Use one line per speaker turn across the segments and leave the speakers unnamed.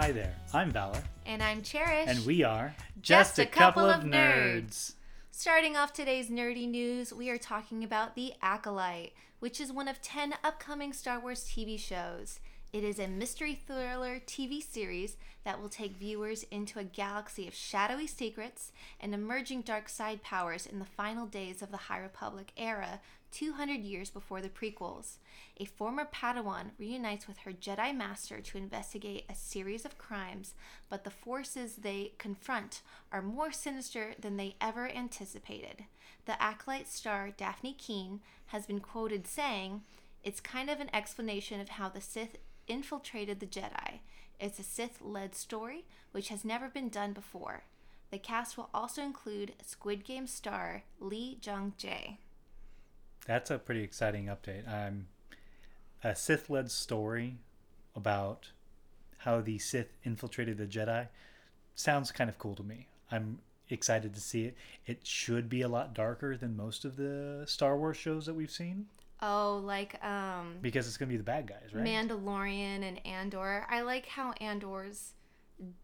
Hi there, I'm Valor,
And I'm Cherish.
and we are
Just a Couple of Nerds. Starting off today's nerdy news, we are talking about The Acolyte, which is one of 10 upcoming Star Wars TV shows. It is a mystery thriller TV series that will take viewers into a galaxy of shadowy secrets and emerging dark side powers in the final days of the High Republic era, 200 years before the prequels. A former Padawan reunites with her Jedi Master to investigate a series of crimes, but the forces they confront are more sinister than they ever anticipated. The Acolyte star Dafne Keen has been quoted saying, It's kind of an explanation of how the Sith infiltrated the Jedi. It's a Sith led story which has never been done before. The cast will also include Squid Game star Lee Jung Jae.
That's a pretty exciting update. I'm a Sith-led story about how the Sith infiltrated the Jedi. Sounds kind of cool to me. I'm excited to see it. It should be a lot darker than most of the Star Wars shows that we've seen
Oh, like um
because it's going to be the bad guys, right?
Mandalorian and Andor. I like how Andor's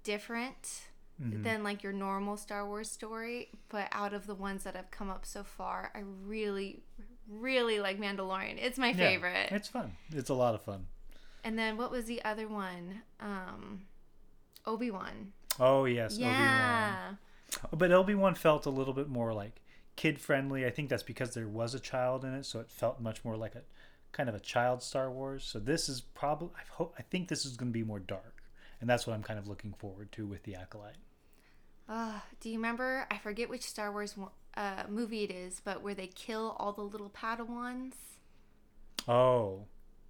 different
Mhm.
than like your normal Star Wars story, but out of the ones that have come up so far, I really really like Mandalorian. It's my
Yeah,
favorite.
it's fun. It's a lot of fun.
and then what was the other one? Um Obi-Wan.
Oh yes,
yeah.
But Obi Wan felt a little bit more like kid friendly. I think that's because there was a child in it, so it felt much more like a kind of a child Star Wars. So this is probably I hope I think this is going to be more dark, and that's what I'm kind of looking forward to with the acolyte.
Uh, do you remember? I forget which Star Wars one- uh, movie it is, but where they kill all the little Padawans.
Oh,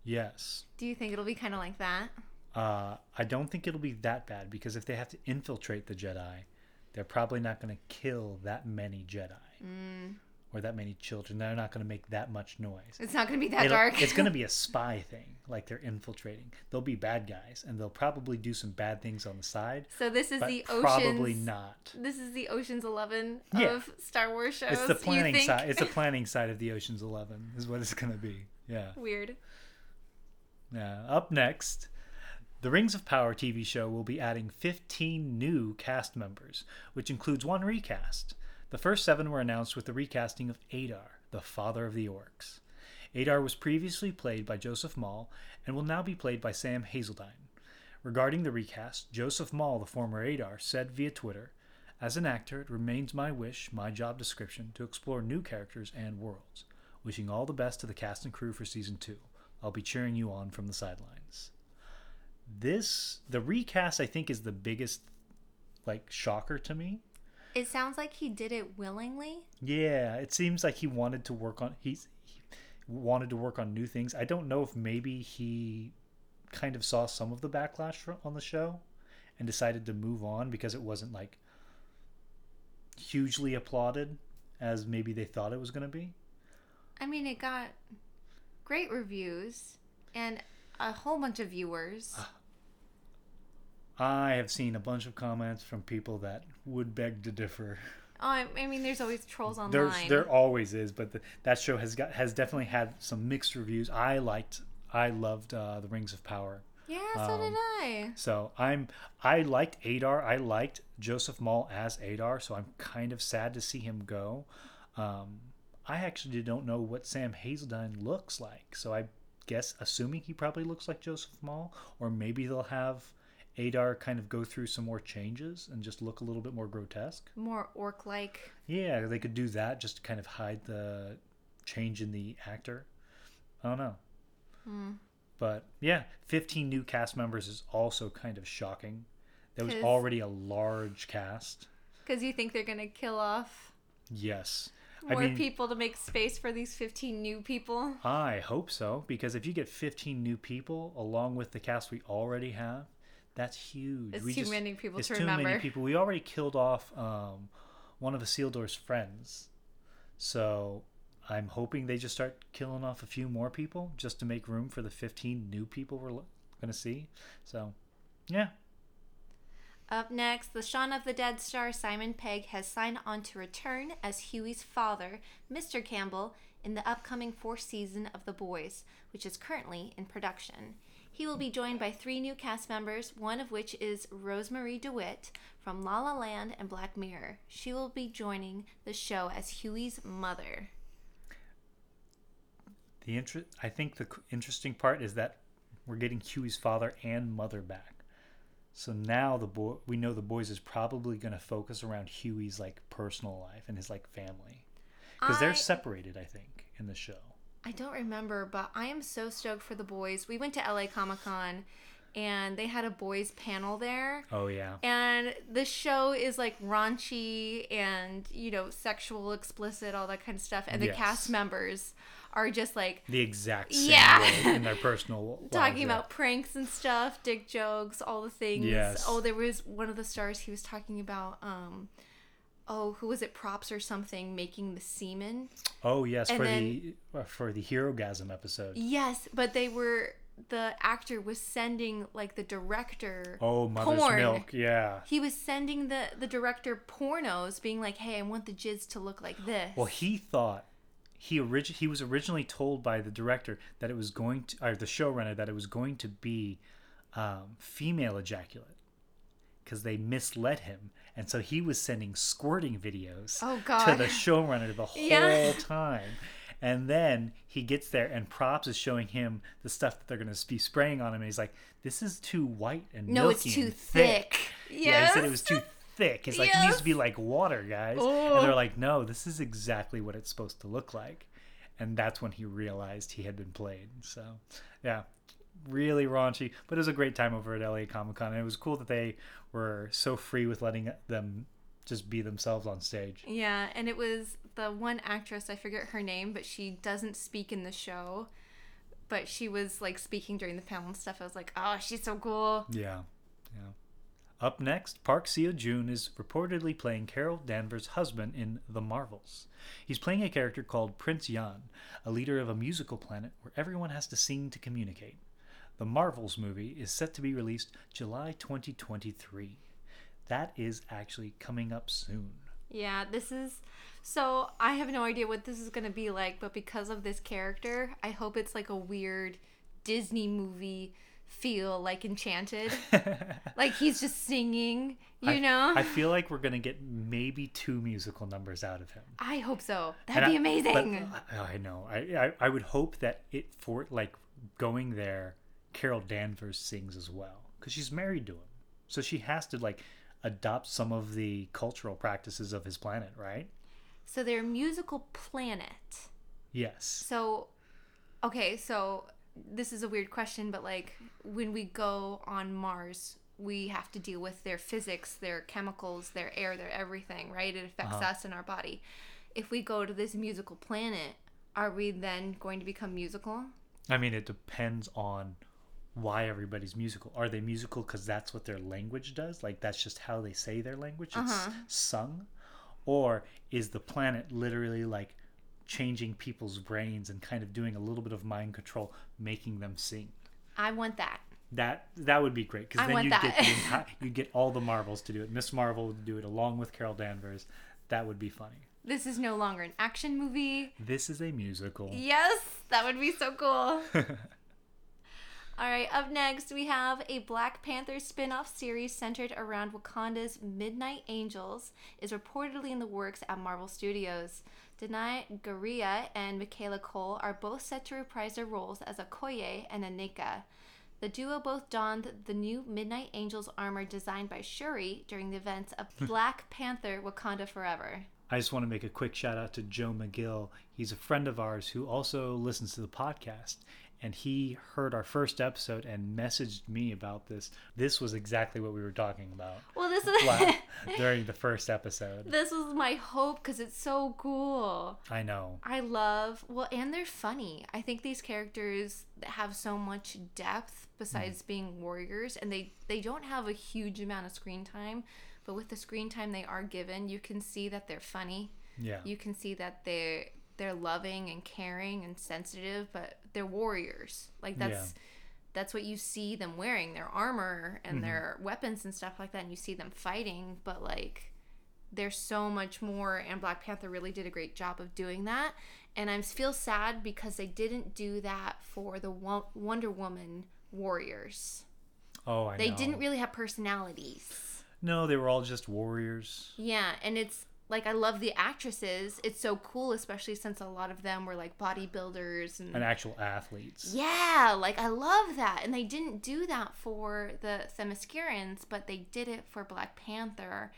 yes.
Do you think it'll be kind of like that?
Uh, I don't think it'll be that bad because if they have to infiltrate the Jedi, they're probably not going to kill that many Jedi
Mm,
or that many children. They're not going to make that much noise.
it's not going to be that
It'll-
dark.
it's going to be a spy thing, like they're infiltrating. They'll be bad guys, and they'll probably do some bad things on the side,
so this is the
probably
Ocean's.
not.
This is the Ocean's Eleven
Yeah.
of Star Wars shows.
It's the planning side. It's the planning side of the Ocean's Eleven, is what it's going to be. Yeah.
Weird.
Yeah. Up next, the Rings of Power TV show will be adding 15 new cast members, which includes one recast. The first seven were announced with the recasting of Adar, the father of the orcs. Adar was previously played by Joseph Mawle and will now be played by Sam Hazeldine. Regarding the recast, Joseph Mawle, the former Adar, said via Twitter, As an actor, it remains my wish, my job description, to explore new characters and worlds. Wishing all the best to the cast and crew for season two. I'll be cheering you on from the sidelines. This, the recast, I think, is the biggest, like, shocker to me.
It sounds like he did it willingly.
Yeah, it seems like he wanted to work on he's he wanted to work on new things. I don't know if maybe he kind of saw some of the backlash on the show and decided to move on because it wasn't like hugely applauded as maybe they thought it was going to be.
I mean, it got great reviews and a whole bunch of viewers. Ah.
I have seen a bunch of comments from people that would beg to differ.
Oh, I, mean, there's always trolls online.
There's there always is, but the, that show has got has definitely had some mixed reviews. I liked I loved uh, the Rings of Power.
yeah, so did
um,
I.
So I'm I liked Adar. I liked Joseph Mawle as Adar. So I'm kind of sad to see him go. Um, I actually don't know what Sam Hazeldine looks like. So I guess assuming he probably looks like Joseph Mawle, or maybe they'll have Adar kind of go through some more changes and just look a little bit more grotesque.
More orc-like.
Yeah, they could do that just to kind of hide the change in the actor. I don't know.
Hmm.
But yeah, 15 new cast members is also kind of shocking. There was already a large cast.
Because you think they're gonna kill off
Yes.
more
I mean,
people to make space for these 15 new people.
I hope so because if you get 15 new people along with the cast we already have, that's huge.
It's
we
too many people
it's
to
too
remember.
many people. We already killed off um, one of Isildur's friends. So I'm hoping they just start killing off a few more people just to make room for the 15 new people we're going to see. So, yeah.
Up next, the Shaun of the Dead star Simon Pegg has signed on to return as Hughie's father, Mr. Campbell, in the upcoming fourth season of The Boys, which is currently in production. He will be joined by three new cast members, one of which is Rosemarie DeWitt from La La Land and Black Mirror. She will be joining the show as Hughie's mother.
The inter- I think the interesting part is that we're getting Hughie's father and mother back. So now the boy we know the boys is probably going to focus around Hughie's like personal life and his like family. Cuz they're separated, I think, in the show.
I don't remember, but I am so stoked for the boys. We went to LA Comic Con and they had a boys panel there.
Oh yeah.
And the show is like raunchy and, you know, sexual, explicit, all that kind of stuff. And the
Yes.
cast members are just like
The exact same
Yeah.
in their personal
talking
yeah.
about pranks and stuff, dick jokes, all the things.
Yes.
Oh, there was one of the stars he was talking about um oh, who was it props or something making the semen?
Oh yes,
and
for
then-
the for the Herogasm episode.
Yes, but they were the actor was sending like the director
Oh, Mother's
porn.
Milk, yeah.
He was sending the the director pornos, being like, "Hey, I want the jizz to look like this."
Well, he thought he orig- he was originally told by the director that it was going to, or the showrunner that it was going to be um, female ejaculate because they misled him, and so he was sending squirting videos
Oh,
to the showrunner the whole
Yeah.
time. And then he gets there, and Props is showing him the stuff that they're going to be spraying on him, and he's like, "This is too white and
no, it's too
and
thick.
yeah, he said it was too thick. He's like, it needs to be like water, guys.
Oh.
And they're like, no, this is exactly what it's supposed to look like. And that's when he realized he had been played. So, yeah, really raunchy, but it was a great time over at LA Comic Con. And it was cool that they were so free with letting them just be themselves on stage.
Yeah, and it was the one actress, I forget her name, but she doesn't speak in the show. But she was like speaking during the panel and stuff. I was like, oh, she's so cool.
Yeah, yeah. Up next, Park Seo Joon is reportedly playing Carol Danvers' husband in The Marvels. He's playing a character called Prince Yan, a leader of a musical planet where everyone has to sing to communicate. The Marvels movie is set to be released July 2023. That is actually coming up soon.
Yeah, this is. So I have no idea what this is going to be like, but because of this character, I hope it's like a weird Disney movie feel, like Enchanted. like he's just singing, you
I-
know?
I feel like we're going to get maybe two musical numbers out of him.
I hope so. That'd
And
be
I-
amazing.
But I, know. I, I I would hope that it for like going there, Carol Danvers sings as well because she's married to him, so she has to like adopt some of the cultural practices of his planet, right?
so their musical planet.
Yes.
So, okay, so this is a weird question, but like when we go on Mars, we have to deal with their physics, their chemicals, their air, their everything, right? It affects
Uh-huh.
us and our body. If we go to this musical planet, are we then going to become musical?
I mean, it depends on why everybody's musical. Are they musical because that's what their language does? Like that's just how they say their language. It's
Uh-huh.
sung, or is the planet literally like changing people's brains and kind of doing a little bit of mind control, making them sing?
I want that.
That that would be great because then you get the entire, you get all the Marvels to do it. Miss Marvel would do it along with Carol Danvers. That would be funny.
This is no longer an action movie.
This is a musical.
Yes, that would be so cool. All right, up next we have a Black Panther spin-off series centered around Wakanda's Midnight Angels is reportedly in the works at Marvel Studios. Danai Gurira and Michaela Coel are both set to reprise their roles as Okoye and Aneka. The duo both donned the new Midnight Angels armor designed by Shuri during the events of hmm. Black Panther Wakanda Forever.
I just want to make a quick shout out to Joe McGill. He's a friend of ours who also listens to the podcast. And he heard our first episode and messaged me about this. This was exactly what we were talking about
Well, this is
la- during the first episode.
this was my hope because it's so cool.
I know.
I love well, and they're funny. I think these characters have so much depth besides mm. being warriors, and they they don't have a huge amount of screen time. But with the screen time they are given, you can see that they're funny.
Yeah.
You can see that they're they're loving and caring and sensitive, but they're warriors. Like that's
Yeah.
that's what you see them wearing their armor and mm-hmm. their weapons and stuff like that and you see them fighting but like there's so much more, and Black Panther really did a great job of doing that. And I feel sad because they didn't do that for the Wonder Woman warriors.
Oh, I
they
know.
didn't really have personalities.
No, they were all just warriors.
Yeah, and it's like I love the actresses. It's so cool, especially since a lot of them were like bodybuilders and,
and actual athletes.
Yeah, like I love that. And they didn't do that for the Themyscirans, but they did it for Black Panther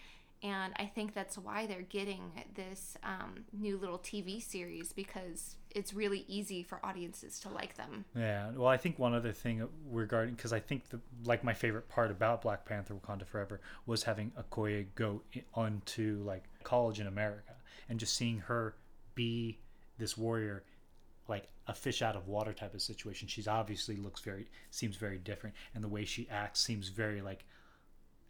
and I think that's why they're getting this um, new little TV series because it's really easy for audiences to like them.
Yeah. Well, I think one other thing regarding because I think the like my favorite part about Black Panther: Wakanda Forever was having Okoye go onto like college in America and just seeing her be this warrior like a fish out of water type of situation she's obviously looks very seems very different. And the way she acts seems very like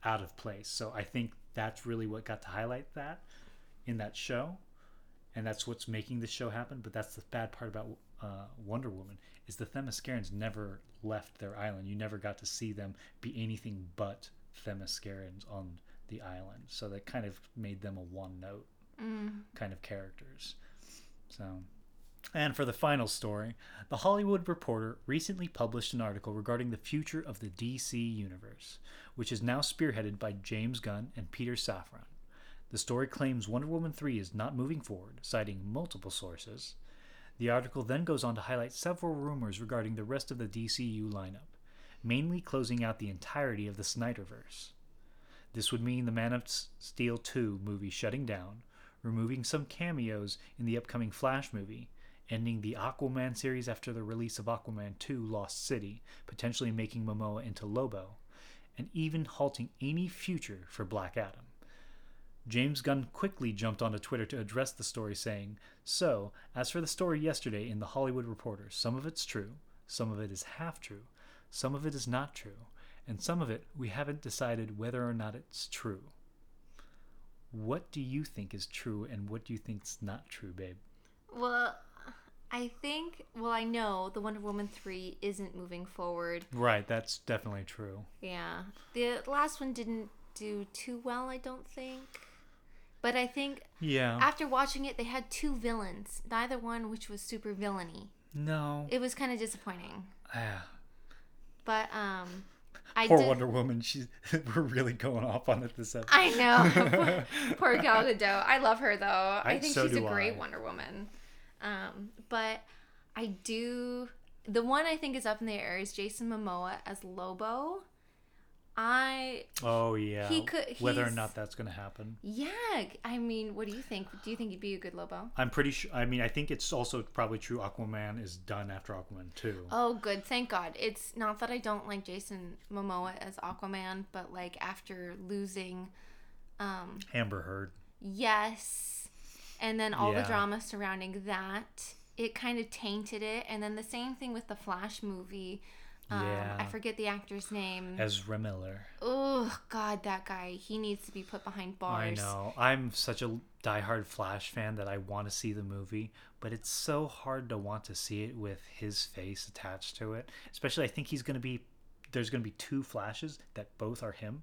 out of place. So i think that's really what got to highlight that in that show. And that's what's making the show happen. But that's the bad part about uh, wonder woman is the themyscirans never left their island. You never got to see them be anything but themyscirans on the island so that kind of made them a one note mm. kind of characters so and for the final story, The Hollywood Reporter recently published an article regarding the future of the DC Universe, which is now spearheaded by James Gunn and Peter Safran. The story claims Wonder Woman 3 is not moving forward, citing multiple sources. The article then goes on to highlight several rumors regarding the rest of the DCU lineup, mainly closing out the entirety of the Snyderverse. This would mean the Man of Steel 2 movie shutting down, removing some cameos in the upcoming Flash movie, ending the Aquaman series after the release of Aquaman 2 Lost City, potentially making Momoa into Lobo, and even halting any future for Black Adam. James Gunn quickly jumped onto Twitter to address the story, saying, So, as for the story yesterday in The Hollywood Reporter, some of it's true, some of it is half true, some of it is not true, and some of it we haven't decided whether or not it's true. What do you think is true and what do you think's not true, babe?
Well, I think, well, I know the Wonder Woman 3 isn't moving forward.
Right, that's definitely true.
Yeah. The last one didn't do too well, I don't think. But I think
yeah.
after watching it, they had two villains, neither one which was super villainy.
No.
It was kind of disappointing.
Yeah.
But um
I Poor did... Wonder Woman. She's we're really going off on it this episode.
I know. Poor Gal Gadot. I love her though. I, I think so she's a great I. Wonder Woman. Um, but I do. The one I think is up in the air is Jason Momoa as Lobo. I.
Oh yeah. He could. Whether or not that's going to happen.
Yeah, I mean, what do you think? Do you think he'd be a good Lobo?
I'm pretty sure. I mean, I think it's also probably true. Aquaman is done after Aquaman two.
Oh, good. Thank God. It's not that I don't like Jason Momoa as Aquaman, but like after losing. Um,
Amber Heard.
Yes and then all yeah. the drama surrounding that it kind of tainted it and then the same thing with the flash movie um, yeah. I forget the actor's name.
Ezra Miller.
Oh God, that guy. He needs to be put behind bars.
I know. I'm such a diehard Flash fan that I want to see the movie, but it's so hard to want to see it with his face attached to it. Especially, I think he's going to be. There's going to be two Flashes that both are him.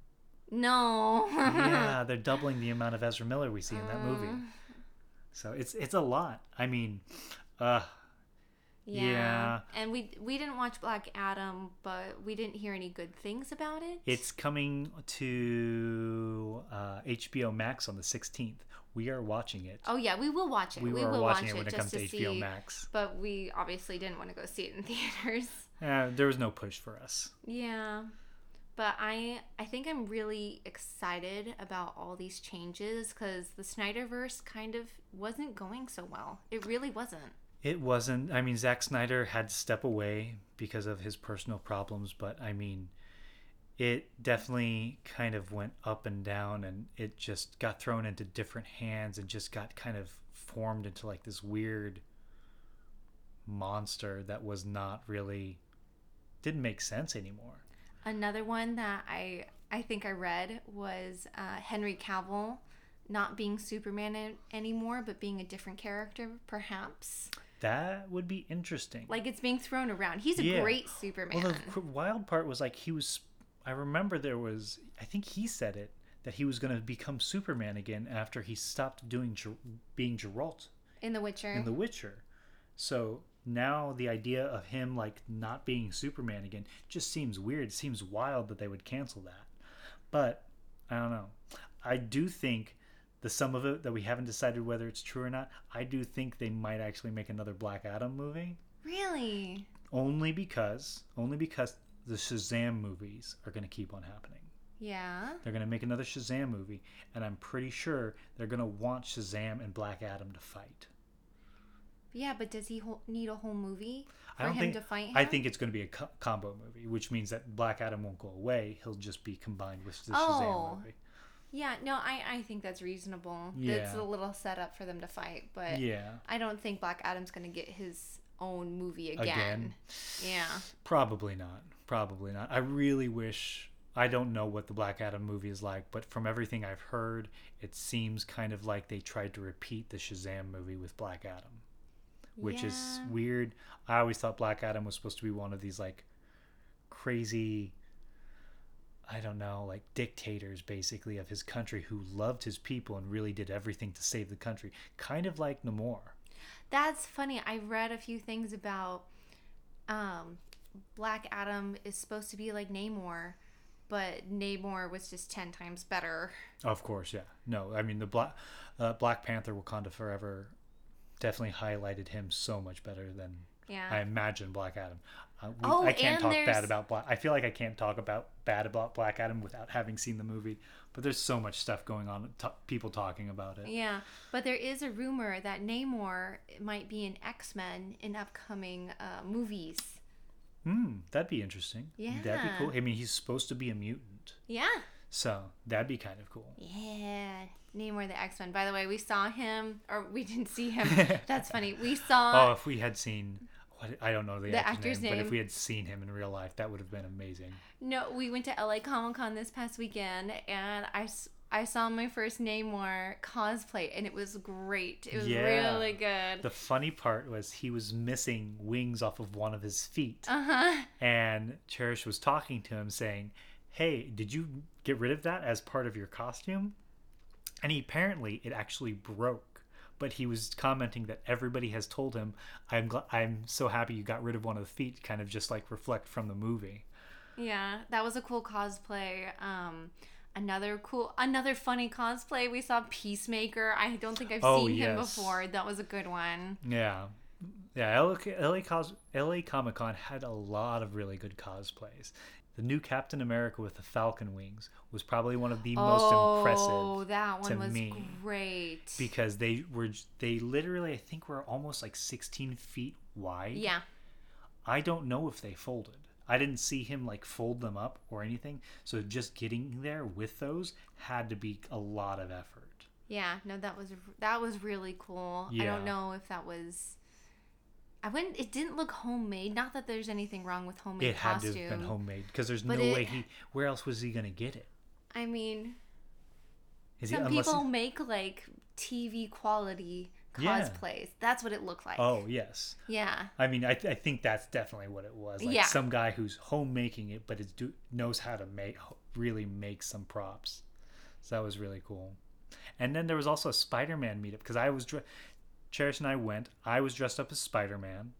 No.
yeah, they're doubling the amount of Ezra Miller we see in that movie. Uh, so it's it's a lot. I mean, uh
yeah. yeah. And we we didn't watch Black Adam, but we didn't hear any good things about it.
It's coming to uh, HBO Max on the 16th. We are watching it.
Oh yeah, we will watch it.
We,
we
will
watch
it when it comes to, to HBO see, Max.
But we obviously didn't want to go see it in theaters.
Yeah, there was no push for us.
Yeah. But I I think I'm really excited about all these changes cuz the Snyderverse kind of wasn't going so well. It really wasn't.
It wasn't. I mean, Zack Snyder had to step away because of his personal problems, but I mean, it definitely kind of went up and down and it just got thrown into different hands and just got kind of formed into like this weird monster that was not really didn't make sense anymore.
Another one that I I think I read was uh, Henry Cavill not being Superman anymore, but being a different character, perhaps.
That would be interesting.
Like it's being thrown around. He's a yeah. great Superman.
Well, the wild part was like he was. I remember there was. I think he said it that he was going to become Superman again after he stopped doing being Geralt
In The Witcher.
in The Witcher. So now the idea of him like not being Superman again just seems weird. It seems wild that they would cancel that. But I don't know. I do think the sum of it that we haven't decided whether it's true or not. I do think they might actually make another Black Adam movie
really?
only because only because the Shazam movies are going to keep on happening.
Yeah.
They're going to make another Shazam movie and I'm pretty sure they're going to want Shazam and Black Adam to fight.
Yeah, but does he ho- need a whole movie for
I don't
him
think
to fight him?
I think it's going to be a co- combo movie, which means that Black Adam won't go away. He'll just be combined with the
Oh.
Shazam movie.
Yeah, no, I, I think that's reasonable. It's
Yeah.
a little setup for them to fight, but
Yeah,
I don't think Black Adam's going to get his own movie again.
Again?
Yeah.
probably not. Probably not. I really wish. I don't know what the Black Adam movie is like, but from everything I've heard, it seems kind of like they tried to repeat the Shazam movie with Black Adam, which is weird. I always thought Black Adam was supposed to be one of these like crazy I don't know, like dictators basically of his country who loved his people and really did everything to save the country. Kind of like Namor.
That's funny. I read a few things about um, Black Adam is supposed to be like Namor, but Namor was just 10 times better.
Of course, yeah. No, I mean the Black uh, Black Panther Wakanda Forever definitely highlighted him so much better than
Yeah.
I imagine Black Adam. Uh, we,
Oh,
I can't talk
there's-
bad about Black. I feel like I can't talk about bad about Black Adam without having seen the movie. But there's so much stuff going on, t- people talking about it.
Yeah, but there is a rumor that Namor might be in X Men in upcoming uh, movies.
Hmm, that'd be interesting. Yeah, that'd be cool. I mean, he's supposed to be a mutant,
Yeah.
so that'd be kind of cool.
Yeah. Namor the X Men. By the way, we saw him, or we didn't see him. That's funny. We saw.
oh, if we had seen. What, I don't know the,
The
actor's,
actor's
name, but if we had seen him in real life, that would have been amazing.
No, we went to LA Comic Con this past weekend, and I I saw my first Namor cosplay, and it was great. It was
Yeah.
really good.
The funny part was he was missing wings off of one of his feet,
Uh huh.
and Cherish was talking to him, saying, "Hey, did you get rid of that as part of your costume?" And he apparently it actually broke, but he was commenting that everybody has told him, "I'm gl- I'm so happy you got rid of one of the feet," kind of just like reflect from the movie.
Yeah, that was a cool cosplay. Um, another cool, another funny cosplay. We saw Peacemaker. I don't think I've
Oh,
seen him before. That was a good one.
Yeah. Yeah, LA, LA, cos, LA Comic Con had a lot of really good cosplays. The new Captain America with the Falcon wings was probably one of the most impressive.
oh, that one was
me.
great.
because they were they literally I think were almost like 16 feet wide.
yeah,
I don't know if they folded. I didn't see him like fold them up or anything. So just getting there with those had to be a lot of effort.
yeah. No, that was that was really cool.
Yeah.
I don't know if that was. I wouldn't. It didn't look homemade. Not that there's anything wrong with homemade
it had
costume.
to have been homemade because there's no
it-
way he. Where else was he gonna get it?
I mean,
Is
some
unless
people
he-
make like TV quality
Yeah.
cosplays. That's what it looked like.
Oh yes.
yeah.
I mean, I, th- I think that's definitely what it was. Like
Yeah.
some guy who's homemaking it, but is do knows how to make really make some props. So that was really cool. And then there was also a Spider-Man meetup because I was, dre- Cherish and I went. I was dressed up as Spider-Man.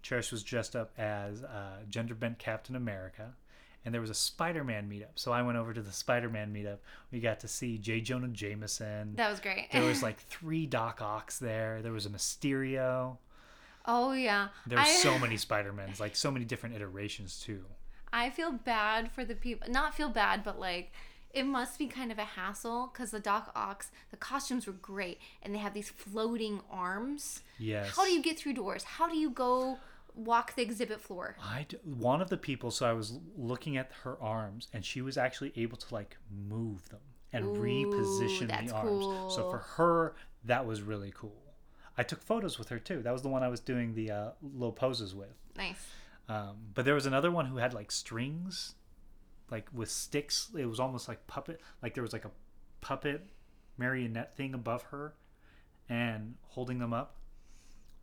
Cherish was dressed up as uh, gender bent Captain America. And there was a Spider-Man meetup. So I went over to the Spider-Man meetup. We got to see J. Jonah Jameson.
That was great.
there was like three Doc Ocks there. There was a Mysterio.
oh yeah.
There's
I,
so many Spider-Mans, like so many different iterations too.
I feel bad for the people. Not feel bad, but like it must be kind of a hassle because the Doc Ocks, the costumes were great, and they have these floating arms.
Yes.
How do you get through doors? How do you go walk the exhibit floor?
I d- one of the people. So I was looking at her arms, and she was actually able to like move them and
Ooh,
reposition the arms. So
cool.
for her, that was really cool. I took photos with her too. That was the one I was doing the uh, little poses with.
Nice.
Um, but there was another one who had like strings, like with sticks. It was almost like puppet. Like there was like a puppet marionette thing above her, and holding them up.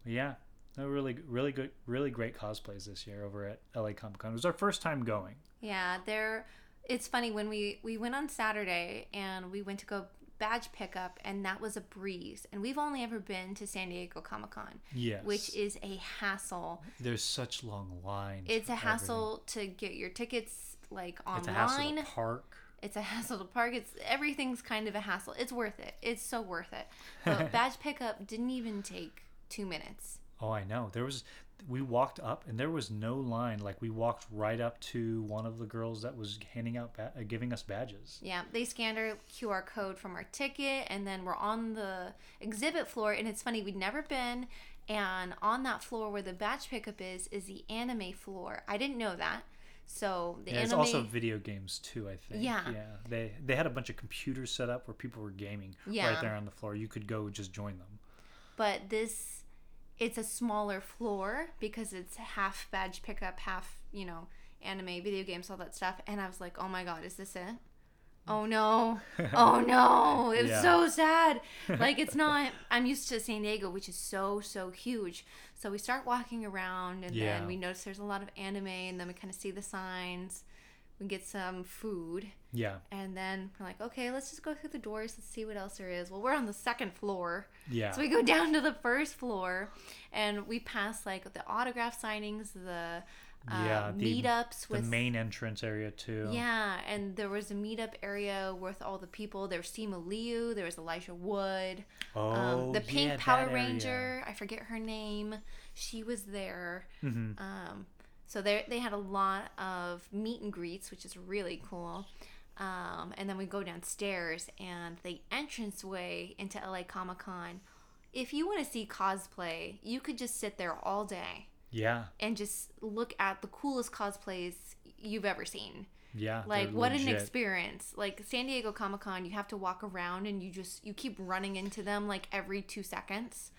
Yeah, were really, really good, really great cosplays this year over at LA Comic Con. It was our first time going.
Yeah, they're it's funny when we we went on Saturday and we went to go badge pickup and that was a breeze and we've only ever been to San Diego Comic-Con
Yes.
which is a hassle
There's such long lines.
it's a hassle to get your tickets like
everything. It's a hassle
online
to park.
it's a hassle to park it's everything's kind of a hassle it's worth it it's so worth it but badge pickup didn't even take two minutes
Oh, I know. There was we walked up and there was no line. Like we walked right up to one of the girls that was handing out ba- uh, giving us badges.
Yeah, they scanned our QR code from our ticket, and then we're on the exhibit floor. And it's funny, we'd never been, and on that floor where the badge pickup is, is the anime floor. I didn't know that. So the
Yeah, it's
anime.
also video games too. I think.
Yeah.
Yeah. They they had a bunch of computers set up where people were gaming
Yeah.
right there on the floor. You could go just join them.
but this, it's a smaller floor because it's half badge pickup, half, you know, anime, video games, all that stuff. And I was like, oh my God, is this it? Oh no. Oh no. It's
Yeah.
so sad. Like it's not I'm used to San Diego, which is so, so huge. So we start walking around and
Yeah.
then we notice there's a lot of anime and then we kind of see the signs. We get some food
Yeah.
and then we're like, okay, let's just go through the doors. Let's see what else there is. Well, we're on the second floor.
Yeah.
So we go down to the first floor and we pass like the autograph signings, the uh,
Yeah, the-
meetups
the
with
main entrance area too.
yeah, and there was a meetup area with all the people. There was Simu Liu, there was Elijah Wood,
Oh,
um, the Pink
yeah,
Power
area.
Ranger. I forget her name. She was there.
Mhm.
Um, so they they had a lot of meet and greets, which is really cool. Um, and then we go downstairs, and the entranceway into LA Comic Con. If you want to see cosplay, you could just sit there all day
Yeah.
and just look at the coolest cosplays you've ever seen.
Yeah.
Like what an experience. Like San Diego Comic Con, you have to walk around and you just you keep running into them like every 2 seconds.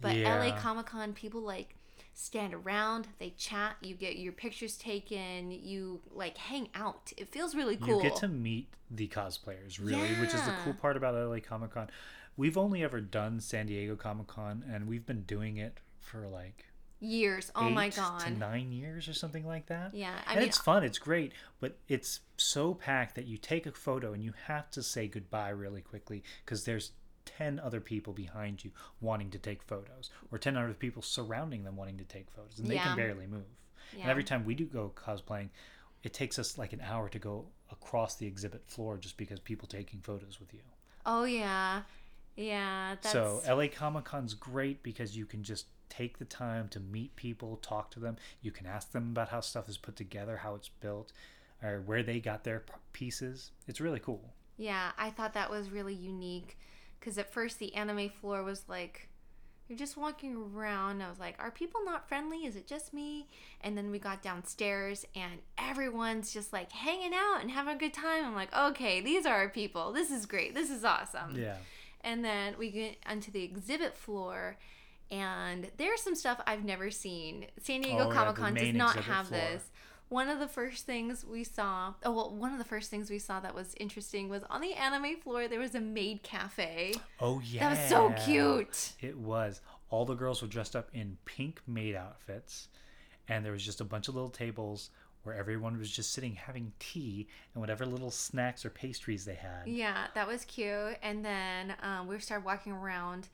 But LA Comic Con people like stand around, they chat, you get your pictures taken, you like hang out. It feels really cool.
You get to meet the cosplayers, really, which is the cool part about LA Comic Con. We've only ever done San Diego Comic Con, and we've been doing it for like
Years. Oh my god.
to nine years or something like that.
Yeah, I
and
mean
it's fun. It's great, but it's so packed that you take a photo and you have to say goodbye really quickly because there's 10 other people behind you wanting to take photos or 10 other people surrounding them wanting to take photos and they
Yeah.
can barely move and every time we do go cosplaying it takes us like an hour to go across the exhibit floor just because people taking photos with you
Oh yeah. Yeah, that's
so LA Comic Con's great because you can just take the time to meet people, talk to them. You can ask them about how stuff is put together, how it's built, or where they got their pieces. It's really cool.
Yeah, I thought that was really unique because at first the anime floor was like, you're just walking around. I was like, are people not friendly? Is it just me? And then we got downstairs and everyone's just like hanging out and having a good time. I'm like, okay, these are our people. This is great. This is awesome.
Yeah.
And then we get onto the exhibit floor, and there's some stuff I've never seen. San Diego
Oh,
Comic Con does not have
floor.
this. One of the first things we saw, oh, well, one of the first things we saw that was interesting was on the anime floor, there was a maid cafe.
Oh yeah.
That was so cute.
It was. All the girls were dressed up in pink maid outfits, and there was just a bunch of little tables where everyone was just sitting having tea and whatever little snacks or pastries they had.
Yeah, that was cute. And then um, we started walking around,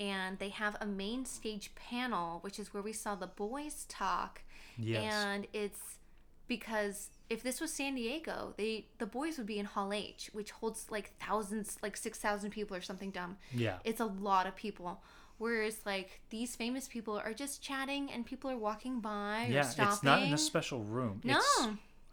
and they have a main stage panel, which is where we saw the boys talk.
Yes.
And it's because if this was San Diego, they the boys would be in Hall H, which holds like thousands, like six thousand people or something dumb.
yeah.
It's a lot of people. Whereas like these famous people are just chatting and people are walking by or
Yeah,
stopping.
it's not in a special room.
No.
It's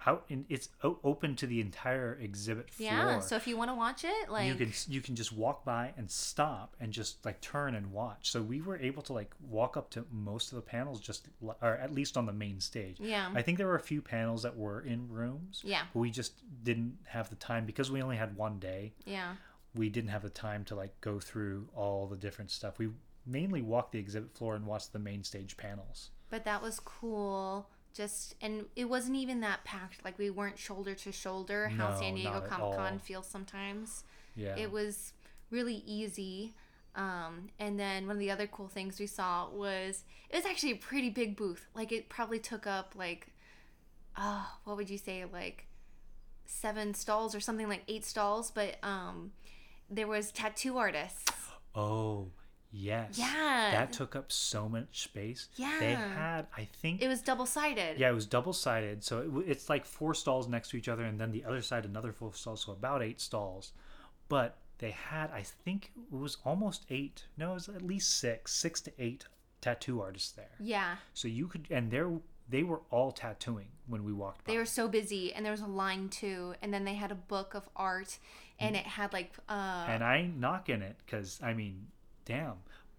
out in it's o- open to the entire exhibit floor.
yeah, so if you want to watch it, like
you can you can just walk by and stop and just like turn and watch. So we were able to like walk up to most of the panels just or at least on the main stage.
Yeah.
I think there were a few panels that were in rooms.
Yeah.
But we just didn't have the time because we only had one day.
yeah.
We didn't have the time to like go through all the different stuff. We mainly walked the exhibit floor and watched the main stage panels.
But that was cool. Just and it wasn't even that packed. Like we weren't shoulder to shoulder. How
No,
San Diego Comic Con feels sometimes.
Yeah.
It was really easy. Um, and then one of the other cool things we saw was it was actually a pretty big booth. Like it probably took up like, oh, what would you say, like seven stalls or something like eight stalls, but um, there was tattoo artists.
Oh, yes.
Yeah.
That took up so much space.
Yeah.
They had, I think,
It was double sided.
yeah, it was double sided. So it, it's like four stalls next to each other, and then the other side another four stalls, so about eight stalls. But they had, I think, it was almost eight. No, it was at least six, six to eight tattoo artists there.
Yeah.
So you could, and they they were all tattooing when we walked by.
They were so busy, and there was a line too, and then they had a book of art, and it had like uh,
and I ain't knocking it because I mean, damn,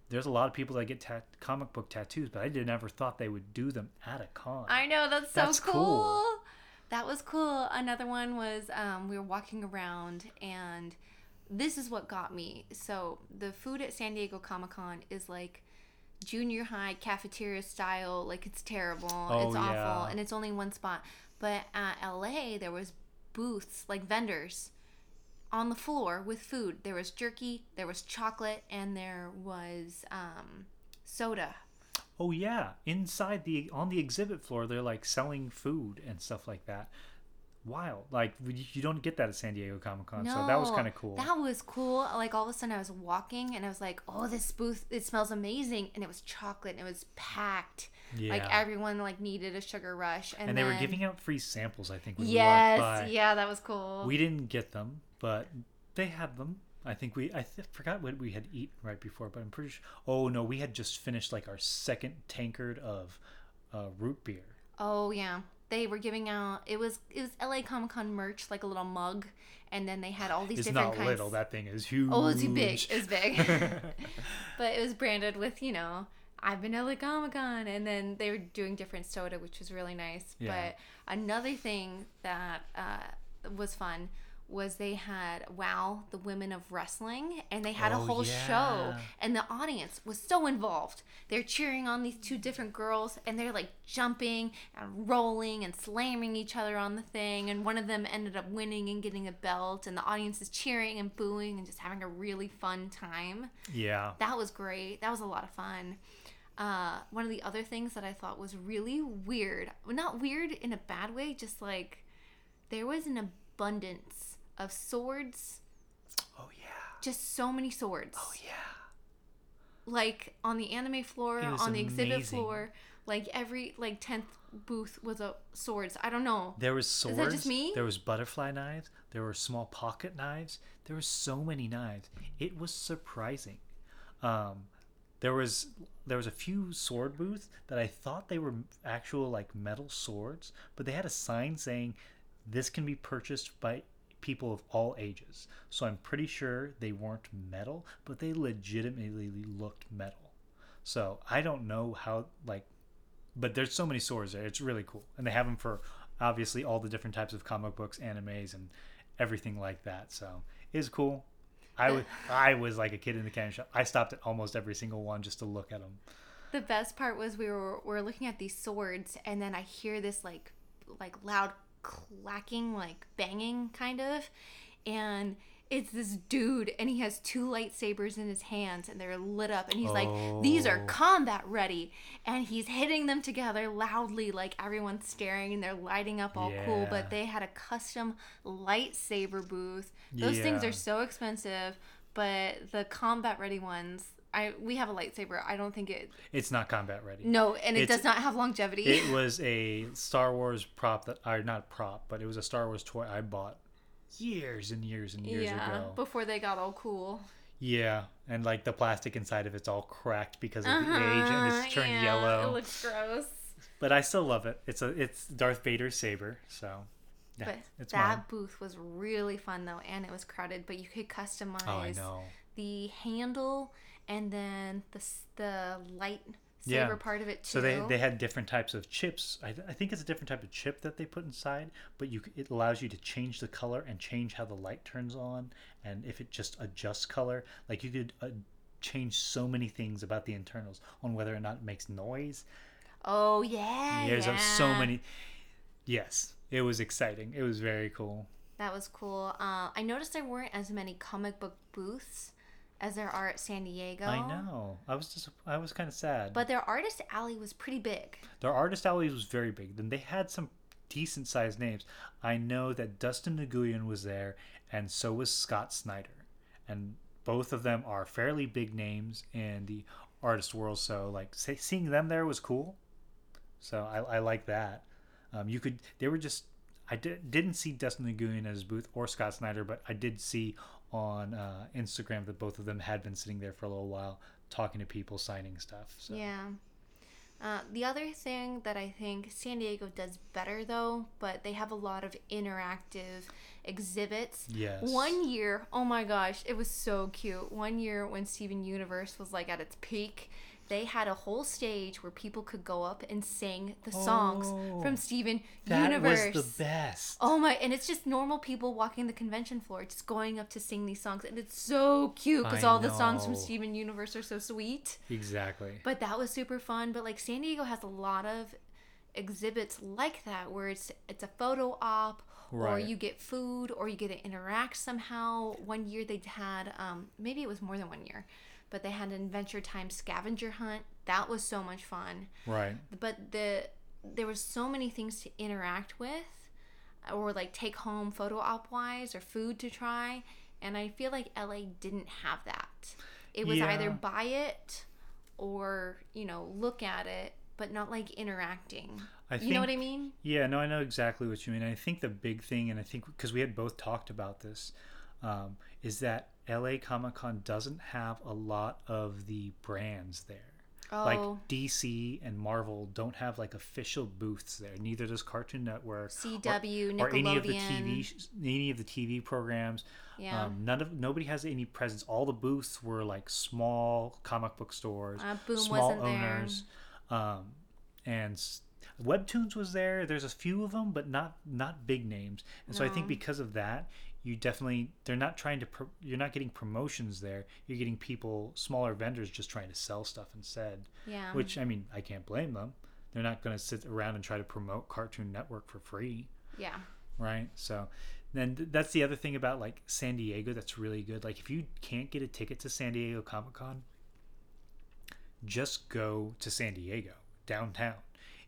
there's a lot of people that get tat- comic book tattoos, but I did never thought they would do them at a con.
I know that's so
That's
cool.
cool.
That was cool. Another one was um, we were walking around, and this is what got me. So the food at San Diego Comic Con is like junior high cafeteria style. Like it's terrible.
Oh,
it's awful,
yeah.
and it's only one spot. But at LA, there was booths like vendors on the floor with food. There was jerky, there was chocolate, and there was um, soda.
oh yeah, inside the on the exhibit floor, they're like selling food and stuff like that. Wild, like you don't get that at San Diego Comic Con, so that was kind of cool.
That was cool. Like all of a sudden, I was walking and I was like, "Oh, this booth! It smells amazing!" And it was chocolate and it was packed.
Yeah.
Like everyone like needed a sugar rush, and,
and they were giving out free samples. I think
Yes,
we walked by.
yeah, that was cool.
We didn't get them, but they had them. I think we I th- forgot what we had eaten right before, but I'm pretty sure. Oh no, we had just finished like our second tankard of uh, root beer.
oh yeah, they were giving out. It was it was LA Comic Con merch, like a little mug, and then they had all these
It's
different
not
kinds.
little. That thing is huge.
Oh, it's big. It was big. but it was branded with, you know, I've been to LA Comic Con. And then they were doing different soda, which was really nice.
Yeah.
But another thing that uh, was fun was they had Wow, the Women of Wrestling, and they had a
Oh,
whole show. And the audience was so involved. They're cheering on these two different girls, and they're like jumping and rolling and slamming each other on the thing. And one of them ended up winning and getting a belt, and the audience is cheering and booing and just having a really fun time.
yeah.
That was great. That was a lot of fun. Uh, one of the other things that I thought was really weird, not weird in a bad way, just like there was an abundance of swords,
Oh yeah.
just so many swords.
Oh yeah.
Like on the anime floor, on the exhibit floor, like every like tenth booth was a swords. I don't know.
There was swords.
Is that just me?
There was butterfly knives. There were small pocket knives. There were so many knives. It was surprising. Um, there was there was a few sword booths that I thought they were actual like metal swords, but they had a sign saying this can be purchased by people of all ages. So I'm pretty sure they weren't metal, but they legitimately looked metal. So I don't know how like but there's so many swords there. It's really cool, and they have them for obviously all the different types of comic books, animes, and everything like that. So it's cool. I was I was like a kid in the candy shop. I stopped at almost every single one just to look at them.
The best part was we were we were looking at these swords, and then I hear this like like loud clacking, like banging kind of, and it's this dude, and he has two lightsabers in his hands, and they're lit up, and he's like, "These are
Oh.
combat ready," and he's hitting them together loudly, like everyone's staring, and they're lighting up all cool. But they had a custom lightsaber booth. Those things are so expensive, but the combat ready ones. I, we have a lightsaber. I don't think it
It's not combat ready.
no, and it
It's-
does not have longevity.
It was a Star Wars prop that, or not prop, but it was a Star Wars toy I bought years and years and years
yeah,
ago.
before they got all cool.
Yeah, and like the plastic inside of it's all cracked because of the age and
Uh-huh,
it's turned
yeah,
yellow.
It looks gross.
But I still love it. It's a it's Darth Vader's saber, so yeah,
But
it's
that
mine.
booth was really fun though, and it was crowded. But you could customize
Oh, I know.
the handle and then the the light
Yeah.
saber part of it too.
So they, they had different types of chips. I, I think it's a different type of chip that they put inside, but you it allows you to change the color and change how the light turns on, and if it just adjusts color, like you could uh, change so many things about the internals on whether or not it makes noise.
oh yeah,
There's
yeah.
so many. Yes, it was exciting. It was very cool.
That was cool. Uh, I noticed there weren't as many comic book booths as there are at San Diego.
I know. I was just I was kind of sad.
But their artist alley was pretty big.
Their artist alley was very big. Then they had some decent sized names. I know that Dustin Nguyen was there, and so was Scott Snyder, and both of them are fairly big names in the artist world. So like say, seeing them there was cool. So I, I like that. Um, you could they were just I did, didn't see Dustin Nguyen at his booth or Scott Snyder, but I did see on uh, Instagram that both of them had been sitting there for a little while talking to people, signing stuff. So.
Yeah. Uh, the other thing that I think San Diego does better, though, but they have a lot of interactive exhibits.
Yes.
One year, oh my gosh, it was so cute. One year when Steven Universe was like at its peak, they had a whole stage where people could go up and sing the songs
Oh,
from Steven
That
Universe.
was the best.
Oh my! And it's just normal people walking the convention floor, just going up to sing these songs, and it's so cute because all the songs from
know.
Steven Universe are so sweet.
Exactly.
But that was super fun. But like San Diego has a lot of exhibits like that where it's it's a photo op or you get food or you get to interact somehow. One year they had um maybe it was more than one year, but they had an Adventure Time scavenger hunt. That was so much fun.
Right.
But the there was so many things to interact with or like take home photo op wise or food to try and I feel like LA didn't have that. It was
Yeah.
either buy it or, you know, look at it, but not like interacting.
I
you know what I mean?
Yeah, no, I know exactly what you mean. I think the big thing, and I think because we had both talked about this, um, is that LA Comic Con doesn't have a lot of the brands there.
Oh. Like.
DC and Marvel don't have like official booths there. Neither does Cartoon Network,
CW,
or, or any of the TV, any of the TV programs.
Yeah.
Um, none of nobody has any presence. All the booths were like small comic book stores,
Uh, Boom
small owners, um, and Webtoons was there. There's a few of them, but not not big names. And so I think because of that, you definitely they're not trying to pro- you're not getting promotions there. You're getting people smaller vendors just trying to sell stuff instead.
Yeah.
Which I mean, I can't blame them. They're not going to sit around and try to promote Cartoon Network for free
yeah.
right? So then th- that's the other thing about like San Diego that's really good. Like if you can't get a ticket to San Diego Comic Con, just go to San Diego downtown.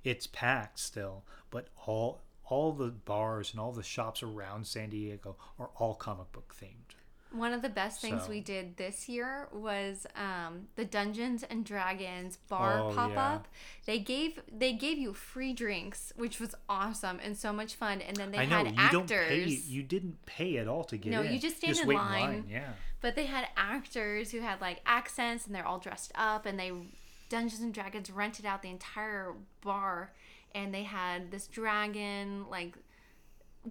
It's packed still, but all all the bars and all the shops around San Diego are all comic book themed.
One of the best things
So-
we did this year was um, the Dungeons and Dragons bar
Oh,
pop
yeah.
up. They gave they gave you free drinks, which was awesome and so much fun. And then they
I know
had
you
actors,
don't pay. You didn't pay at all to get
No,
in.
you just stand in
wait
line.
Yeah.
but they had actors who had like accents and they're all dressed up and they Dungeons and Dragons rented out the entire bar and they had this dragon like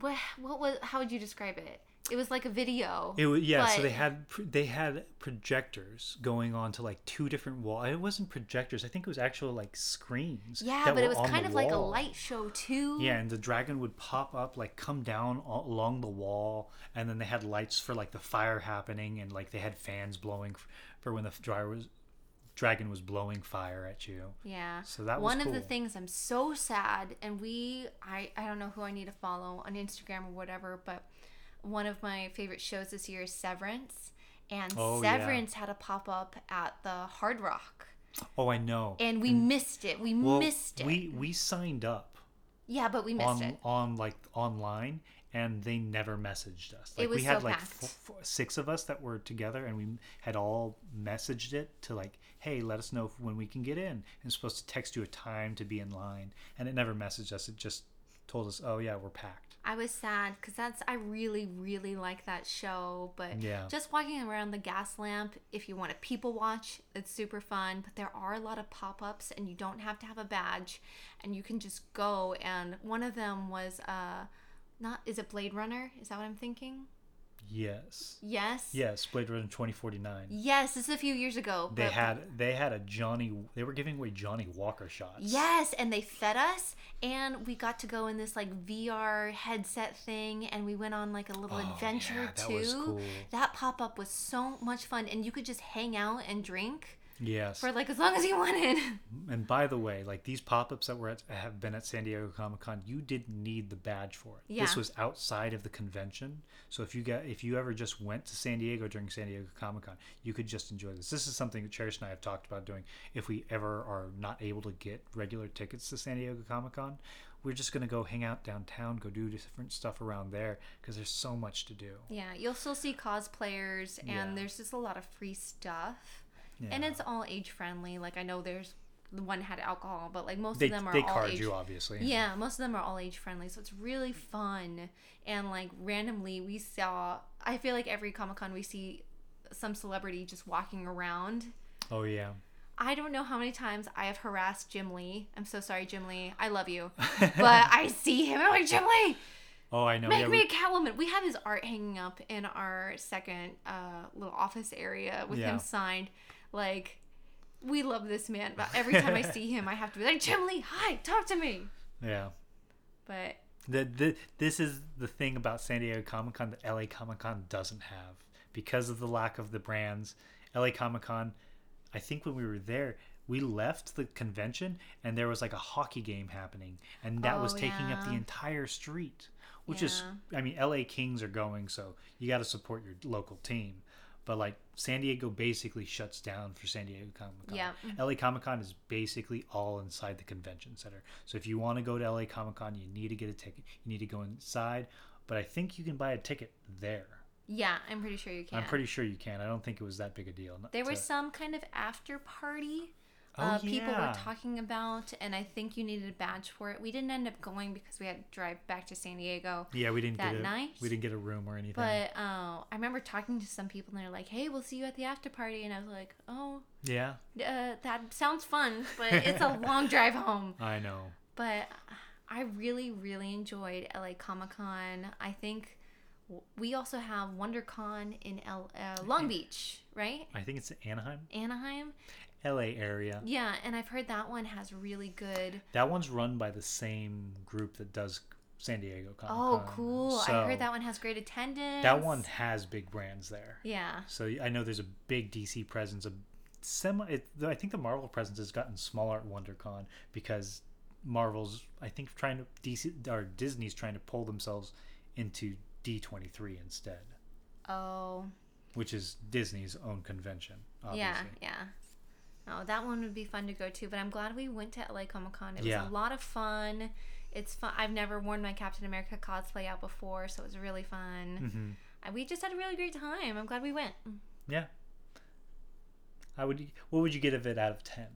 what what was how would you describe it? It was like a video.
It was yeah. so they had they had projectors going on to like two different walls. It wasn't projectors. I think it was actual like screens.
yeah, but it was kind of like a light show too.
Yeah, and the dragon would pop up, like come down along the wall, and then they had lights for like the fire happening, and like they had fans blowing for when the f- dry was, dragon was blowing fire at you.
Yeah.
So that was
one of the things I'm so sad, and we I I don't know who I need to follow on Instagram or whatever, but one of my favorite shows this year is Severance, and
Oh, yeah.
Severance had a pop up at the Hard Rock,
Oh, I know.
and we missed it. We
well,
missed it.
we we signed up
yeah, but we missed
on
it.
on like online, and they never messaged us. Like
was
we had
so
like
packed.
f- f- six of us that were together, and we had all messaged it to like, hey, let us know when we can get in. And it's supposed to text you a time to be in line, and it never messaged us. It just told us, oh yeah, we're packed.
I was sad because that's I really really like that show, but
Yeah.
just walking around the Gaslamp, if you want to people watch, it's super fun. But there are a lot of pop ups, and you don't have to have a badge, and you can just go. And one of them was uh, not is it Blade Runner? Is that what I'm thinking?
Yes.
Yes.
Yes, Blade Runner 2049.
Yes, this is a few years ago.
They had they had a Johnny. They were giving away Johnnie Walker shots.
Yes, and they fed us, and we got to go in this like VR headset thing, and we went on like a little
Oh,
adventure
yeah, that
too.
was cool.
That pop up was so much fun, and you could just hang out and drink
Yes.
for like as long as you wanted.
And by the way, like these pop-ups that were at, have been at San Diego Comic Con, you didn't need the badge for it.
Yeah.
This was outside of the convention. So if you got if you ever just went to San Diego during San Diego Comic Con, you could just enjoy this. This is something that Cherish and I have talked about doing if we ever are not able to get regular tickets to San Diego Comic Con. we're just gonna go hang out downtown, go do different stuff around there because there's so much to do.
Yeah, you'll still see cosplayers, and
Yeah.
there's just a lot of free stuff,
Yeah.
and it's all age friendly. Like I know there's the one had alcohol, but like most
they
of them are
they
all
card
age.
you obviously.
Yeah, most of them are all age friendly, so it's really fun. And like randomly, we saw. I feel like every Comic Con we see some celebrity just walking around.
Oh yeah.
I don't know how many times I have harassed Jim Lee. I'm so sorry, Jim Lee. I love you, but I see him. I'm like Jim Lee.
Oh, I know.
Make
yeah,
me
we-
a Catwoman. We have his art hanging up in our second uh, little office area with
Yeah.
him signed. Like, we love this man, but every time I see him, I have to be like, Jim Lee, hi, talk to me.
yeah.
But
The, the, this is the thing about San Diego Comic Con that LA Comic Con doesn't have because of the lack of the brands. LA Comic Con, I think when we were there, we left the convention and there was like a hockey game happening, and that was
Oh,
taking up the entire street. Which is, I mean, LA Kings are going, so you got to support your local team. But like San Diego basically shuts down for San Diego Comic Con.
Yeah. Mm-hmm.
LA Comic Con is basically all inside the convention center. So if you want to go to LA Comic Con, you need to get a ticket. You need to go inside. But I think you can buy a ticket there.
yeah, I'm pretty sure you can.
I'm pretty sure you can. I don't think it was that big a deal.
there
to-
was some kind of after party
Oh,
uh, people were talking about, and I think you needed a badge for it. We didn't end up going because we had to drive back to San Diego.
Yeah, we didn't
that
get a
night.
we didn't get a room or anything.
But uh, I remember talking to some people, and they're like, "Hey, we'll see you at the after party," and I was like, "Oh,
yeah,
uh, that sounds fun, but it's a long drive home."
I know.
But I really, really enjoyed LA Comic Con. I think we also have WonderCon in L- uh, Long Beach, right?
I think it's Anaheim,
Anaheim.
LA area.
Yeah, and I've heard that one has really good.
That one's run by the same group that does San Diego Comic oh, Con.
Oh, cool! I heard that one has great attendance.
That one has big brands there.
Yeah.
So I know there's a big DC presence. A semi. It, I think the Marvel presence has gotten smaller at WonderCon because Marvel's. I think trying to DC or Disney's trying to pull themselves into D23 instead,
Oh.
which is Disney's own convention. Obviously.
Yeah, yeah. Oh, that one would be fun to go to, but I'm glad we went to LA Comic Con. It was a lot of fun. It's fun. I've never worn my Captain America cosplay out before, so it was really fun.
hmm
And we just had a really great time. I'm glad we went.
Yeah. I would. What would you get of it out of ten?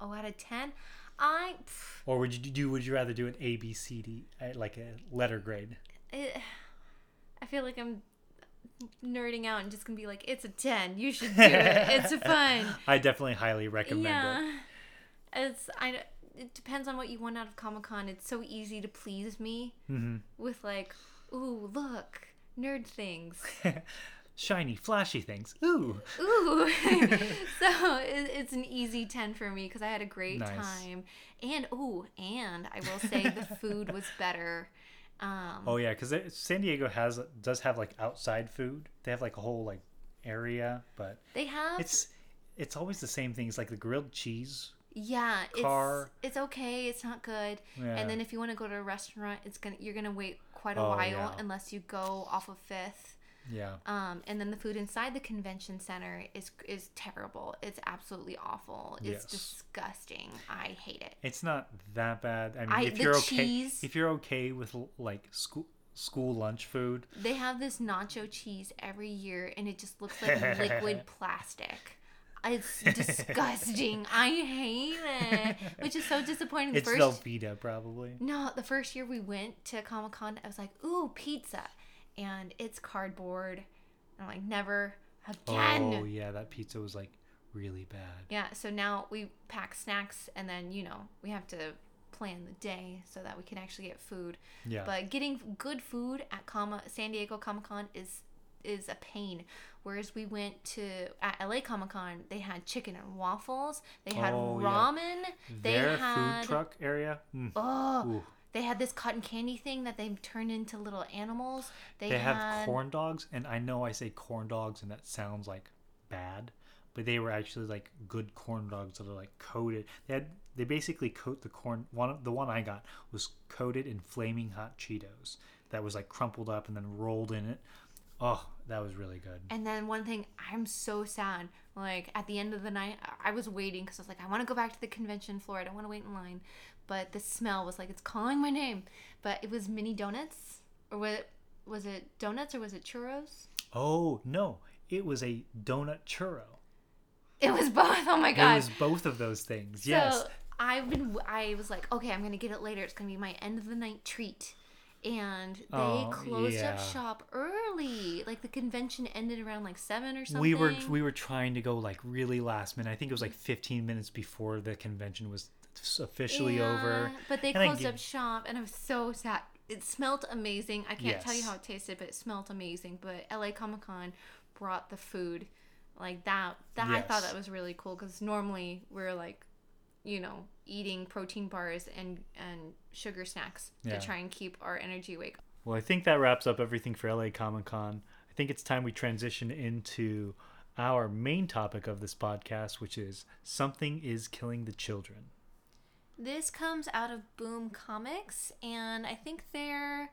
Oh, out of 10, I. pff,
Or would you do? Would you rather do an A, B, C, D, uh, like a letter grade?
It, I feel like I'm nerding out and just gonna be like, it's a 10. You should do it. It's fun.
I definitely highly recommend it.
yeah. It's I. It depends on what you want out of Comic Con. It's so easy to please me
hmm
with like, ooh, look, nerd things.
Shiny, flashy things. Ooh.
Ooh, so it, it's an easy ten for me because I had a great
Nice.
time, and ooh, and I will say the food was better. Um,
Oh yeah, because San Diego has does have like outside food. They have like a whole like area, but
they have
it's it's always the same things like the grilled cheese.
yeah,
car.
it's it's okay, it's not good.
Yeah.
And then if you want to go to a restaurant, it's gonna you're gonna wait quite a
Oh,
while
yeah.
unless you go off of Fifth.
Yeah,
Um, and then the food inside the convention center is is terrible. It's absolutely awful. It's
Yes.
disgusting. I hate it.
it's not that bad. I mean,
I-
if you're okay, if you're okay with like school school lunch food,
They have this nacho cheese every year, and it just looks like liquid plastic. It's disgusting. I hate it, which is so disappointing. The
it's
first
Velveeta probably.
no, the first year we went to Comic Con, I was like, "Ooh, pizza," and it's cardboard. I'm like, never again.
Oh yeah, that pizza was like really bad.
Yeah, so now we pack snacks and then, you know, we have to plan the day so that we can actually get food.
Yeah,
But getting good food at Comma San Diego Comic Con is is a pain. Whereas we went to at LA Comic Con, they had chicken and waffles, they had
Oh, yeah.
ramen, they
their
had
food truck area. mm,
oh,
ooh.
They had this cotton candy thing that they turned into little animals. They,
They
had
have corn dogs, and I know I say corn dogs, and that sounds like bad, but they were actually like good corn dogs that are like coated. They had they basically coat the corn. One the one I got was coated in flaming hot Cheetos that was like crumpled up and then rolled in it. Oh, that was really good.
And then one thing, I'm so sad. Like at the end of the night, I- I was waiting because I was like, I want to go back to the convention floor. I don't want to wait in line. But the smell was like it's calling my name. But it was mini donuts, or was it, was it donuts or was it churros?
Oh no, it was a donut churro.
It was both. Oh my god, It
was both of those things. yes.
I've been. I was like, okay, I'm gonna get it later. It's gonna be my end of the night treat. And they
Oh,
closed
yeah.
up shop early. Like the convention ended around like seven or something.
We were we were trying to go like really last minute. I think it was like 15 minutes before the convention was officially
Yeah,
over.
But they
And
closed
give-
up shop, and I was so sad. It smelled amazing. I can't tell you how it tasted, but it smelled amazing. But LA Comic Con brought the food like that. That I thought that was really cool because normally we're like, you know, eating protein bars and and sugar snacks
Yeah.
to try and keep our energy awake.
Well, I think that wraps up everything for LA Comic Con. I think it's time we transition into our main topic of this podcast, which is something is killing the children.
This comes out of Boom Comics, and I think they're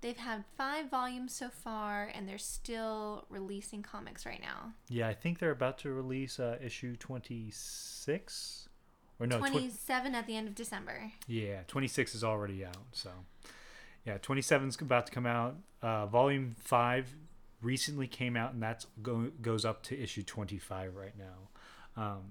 they've had five volumes so far, and they're still releasing comics right now.
Yeah, I think they're about to release uh, issue 26 or no, twen-
Twenty seven at the end of December.
Yeah, 26 is already out. So, yeah, 27 is about to come out. Uh, volume 5 recently came out, and that's go- goes up to issue 25 right now. Um,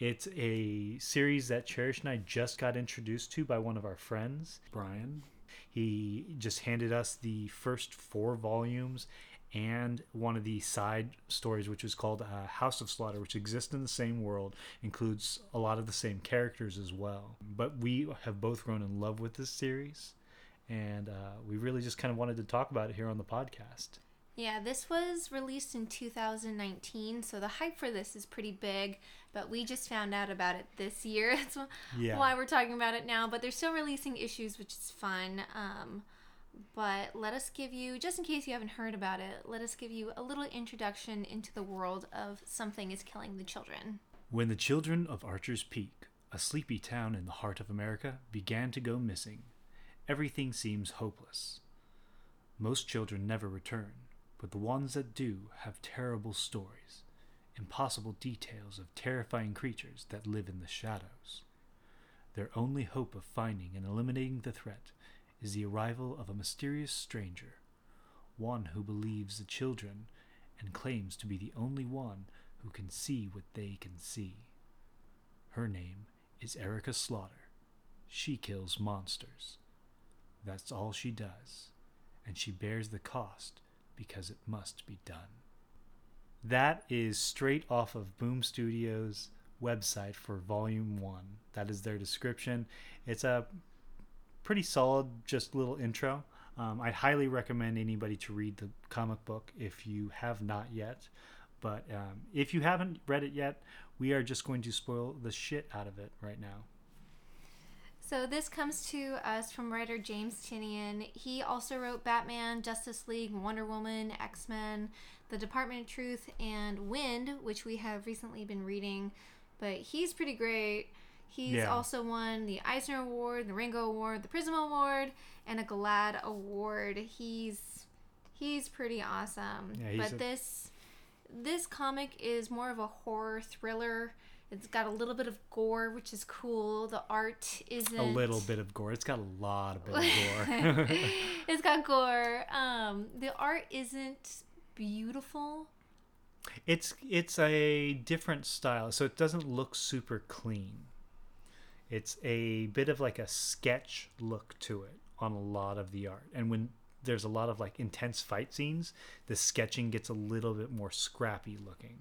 it's a series that Cherish and I just got introduced to by one of our friends, Brian. He just handed us the first four volumes and one of the side stories, which is called uh, House of Slaughter, which exists in the same world, includes a lot of the same characters as well. But we have both grown in love with this series, and uh, we really just kind of wanted to talk about it here on the podcast.
Yeah, this was released in 2019, so the hype for this is pretty big, but we just found out about it this year. That's
Yeah.
why we're talking about it now, but they're still releasing issues, which is fun. Um, but let us give you, just in case you haven't heard about it, let us give you a little introduction into the world of Something is Killing the Children.
When the children of Archer's Peak, a sleepy town in the heart of America, began to go missing, everything seems hopeless. Most children never return, but the ones that do have terrible stories, impossible details of terrifying creatures that live in the shadows. Their only hope of finding and eliminating the threat is the arrival of a mysterious stranger, one who believes the children and claims to be the only one who can see what they can see. Her name is Erica Slaughter. She kills monsters. That's all she does, and she bears the cost because it must be done. That is straight off of Boom Studios' website for Volume 1. That is their description. It's a pretty solid, just little intro. Um, I highly recommend anybody to read the comic book if you have not yet. But um, if you haven't read it yet, we are just going to spoil the shit out of it right now.
So this comes to us from writer James Tynion. He also wrote Batman, Justice League, Wonder Woman, X Men, The Department of Truth, and Wynd, which we have recently been reading. But he's pretty great. He's
Yeah.
also won the Eisner Award, the Ringo Award, the Prism Award, and a GLAAD Award. He's he's pretty awesome.
Yeah, he's
but
a-
this this comic is more of a horror thriller. It's got a little bit of gore, which is cool. The art isn't
A little bit of gore. It's got a lot of bit of gore.
it's got gore. Um, the art isn't beautiful.
it's it's a different style, so it doesn't look super clean. It's a bit of like a sketch look to it on a lot of the art. And when there's a lot of like intense fight scenes, the sketching gets a little bit more scrappy looking.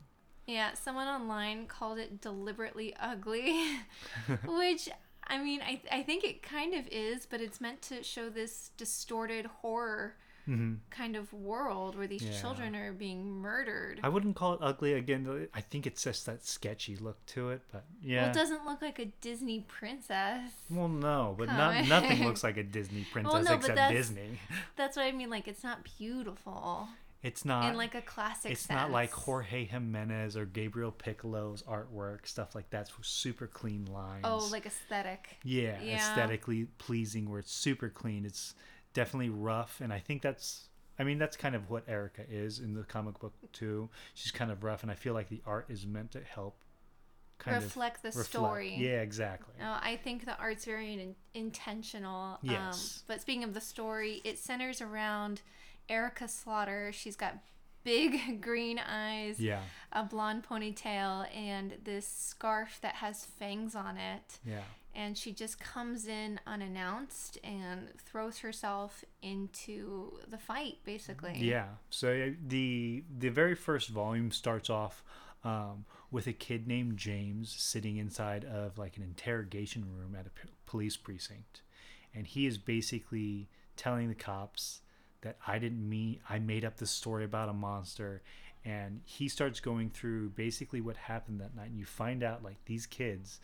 Yeah, someone online called it deliberately ugly, which I mean, I I think it kind of is, but it's meant to show this distorted horror mm-hmm. kind of world where these
Yeah.
children are being murdered.
I wouldn't call it ugly again. I think it's just that sketchy look to it, but yeah.
Well, it doesn't look like a Disney princess.
Well, no, but not, nothing looks like a Disney princess
no,
except
that's-
Disney.
That's what I mean. Like, it's not beautiful
It's not
in like a classic.
it's not like. Jorge Jimenez or Gabriel Picolo's artwork, stuff like that. Super clean lines.
Oh, like aesthetic.
yeah,
yeah.
aesthetically pleasing, where it's super clean. It's definitely rough, and I think that's. I mean, that's kind of what Erica is in the comic book too. She's kind of rough, and I feel like the art is meant to help kind of reflect
the story.
Yeah, exactly.
No, I think the art's very in- intentional.
Yes.
Um, but speaking of the story, it centers around Erica Slaughter. She's got big green eyes,
Yeah,
a blonde ponytail, and this scarf that has fangs on it.
yeah,
And she just comes in unannounced and throws herself into the fight, basically.
yeah. So uh, the the very first volume starts off um, with a kid named James sitting inside of like an interrogation room at a p- police precinct, and he is basically telling the cops that I didn't mean I made up this story about a monster and he starts going through basically what happened that night and you find out like these kids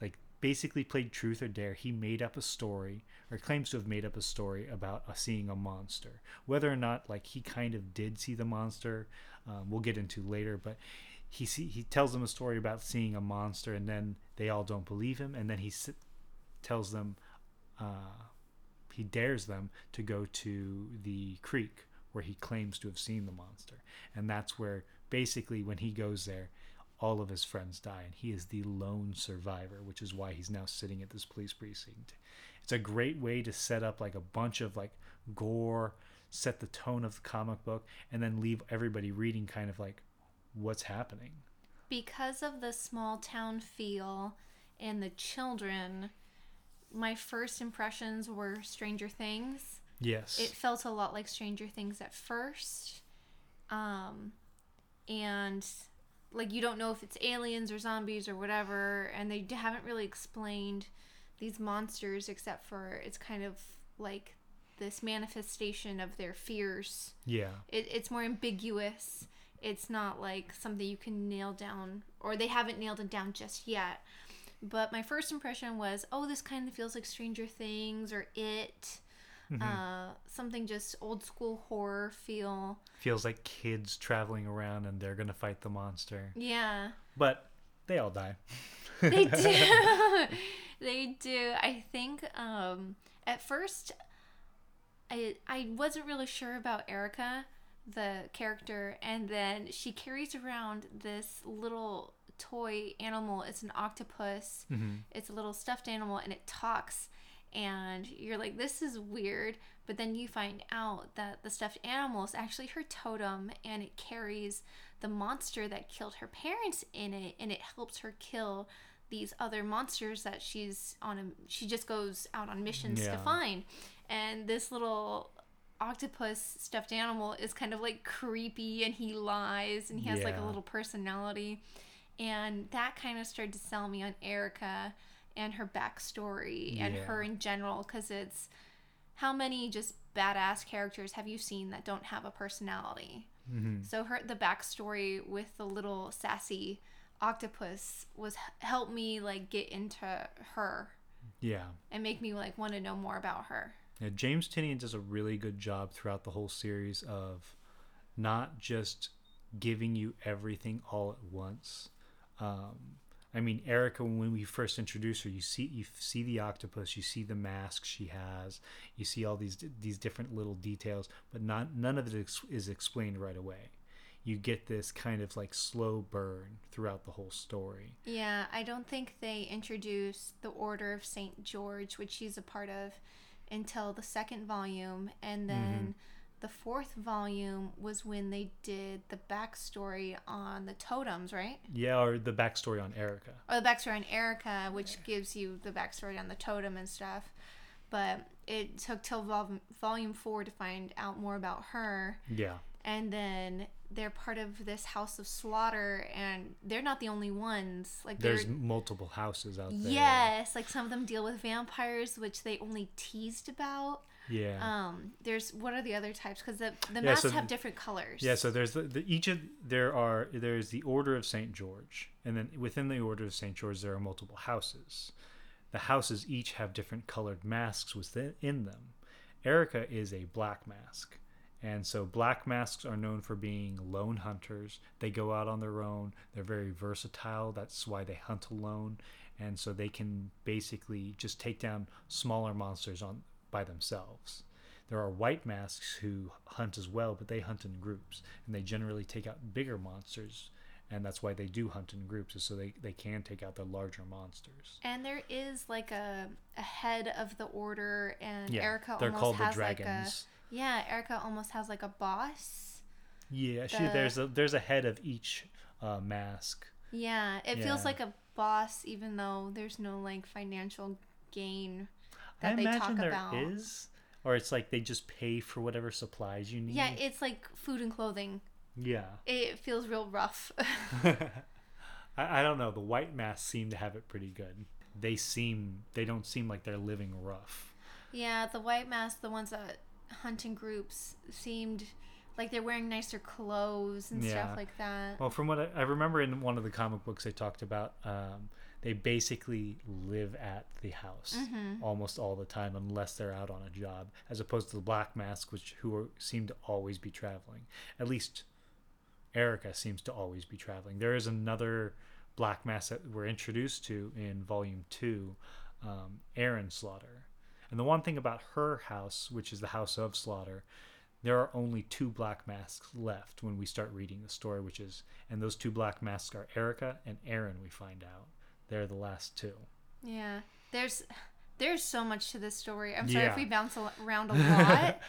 like basically played truth or dare. He made up a story or claims to have made up a story about uh, seeing a monster. Whether or not like he kind of did see the monster um, we'll get into later but he see, he tells them a story about seeing a monster and then they all don't believe him and then he s- tells them uh, he dares them to go to the creek where he claims to have seen the monster. And that's where basically when he goes there all of his friends die and he is the lone survivor which is why he's now sitting at this police precinct. It's a great way to set up like a bunch of like gore set the tone of the comic book and then leave everybody reading kind of like what's happening.
Because of the small town feel and the children, my first impressions were Stranger Things.
yes
It felt a lot like Stranger Things at first. Um, and like you don't know if it's aliens or zombies or whatever, and they haven't really explained these monsters except for it's kind of like this manifestation of their fears.
yeah
It, it's more ambiguous. It's not like something you can nail down, or they haven't nailed it down just yet. But my first impression was, oh, this kind of feels like Stranger Things or It. Uh, something just old school horror feel.
feels like kids traveling around and they're gonna fight the monster
Yeah,
but they all die
they do. they do. I think um, at first, I I wasn't really sure about Erica, the character, and then she carries around this little toy animal. It's an octopus.
Mhm.
It's a little stuffed animal, and it talks. And you're like, this is weird. But then you find out that the stuffed animal is actually her totem, and it carries the monster that killed her parents in it, and it helps her kill these other monsters that she's on a she just goes out on missions to find and this little octopus stuffed animal is kind of like creepy and he lies and he has like a little personality and that kind of started to sell me on erica and her backstory and
Yeah.
her in general because it's how many just badass characters have you seen that don't have a personality
Mhm.
so her the backstory with the little sassy octopus was helped me like get into her
yeah
and make me like want to know more about her.
Yeah, James Tynion does a really good job throughout the whole series of not just giving you everything all at once. Um, I mean, Erica, when we first introduce her, you see you see the octopus, you see the mask she has, you see all these these different little details, but not none of it ex- is explained right away. You get this kind of like slow burn throughout the whole story.
Yeah, I don't think they introduce the Order of St. George, which she's a part of, until the second volume. And then the fourth volume was when they did the backstory on the totems, right?
Yeah, or the backstory on Erica.
Or the backstory on Erica, which gives you the backstory on the totem and stuff. But it took till vol- volume four to find out more about her.
Yeah.
and then they're part of this house of slaughter and they're not the only ones like
There's multiple houses out there.
yes like some of them deal with vampires which they only teased about
Yeah.
um there's what are the other types because the the
Yeah,
masks
so
have different colors
Yeah, so there's the, the each of there are there's the Order of Saint George, and then within the Order of Saint George there are multiple houses. The houses each have different colored masks within in them. Erica is a black mask, and so black masks are known for being lone hunters. They go out on their own. They're very versatile. That's why they hunt alone, and so they can basically just take down smaller monsters on by themselves. There are white masks who hunt as well, but they hunt in groups, and they generally take out bigger monsters and that's why they do hunt in groups, is so they, they can take out the larger monsters.
And there is like a, a head of the order, and
Yeah,
Erica
they're
almost
called the
has like a
dragons.
yeah. Erica almost has like a boss.
Yeah, she, there's a there's a head of each uh, mask.
Yeah, it feels like a boss, even though there's no like financial gain that
I
they
imagine
talk
there
about.
is, or it's like they just pay for whatever supplies you need.
Yeah, it's like food and clothing.
yeah.
It feels real rough.
I, I don't know. The white masks seem to have it pretty good. They seem they don't seem like they're living rough.
yeah, the white mask, the ones that hunt in groups, seemed like they're wearing nicer clothes and
Yeah.
stuff like that.
Well, from what I, I remember in one of the comic books, they talked about um, they basically live at the house
Mm-hmm.
almost all the time, unless they're out on a job, as opposed to the black mask, which who are, seem to always be traveling. At least Erica seems to always be traveling. There is another black mask that we're introduced to in Volume Two, um, Aaron Slaughter. And the one thing about her house, which is the House of Slaughter, there are only two black masks left when we start reading the story, which is, and those two black masks are Erica and Aaron. We find out they're the last two.
Yeah, there's there's so much to this story. I'm sorry
Yeah.
if we bounce around a lot.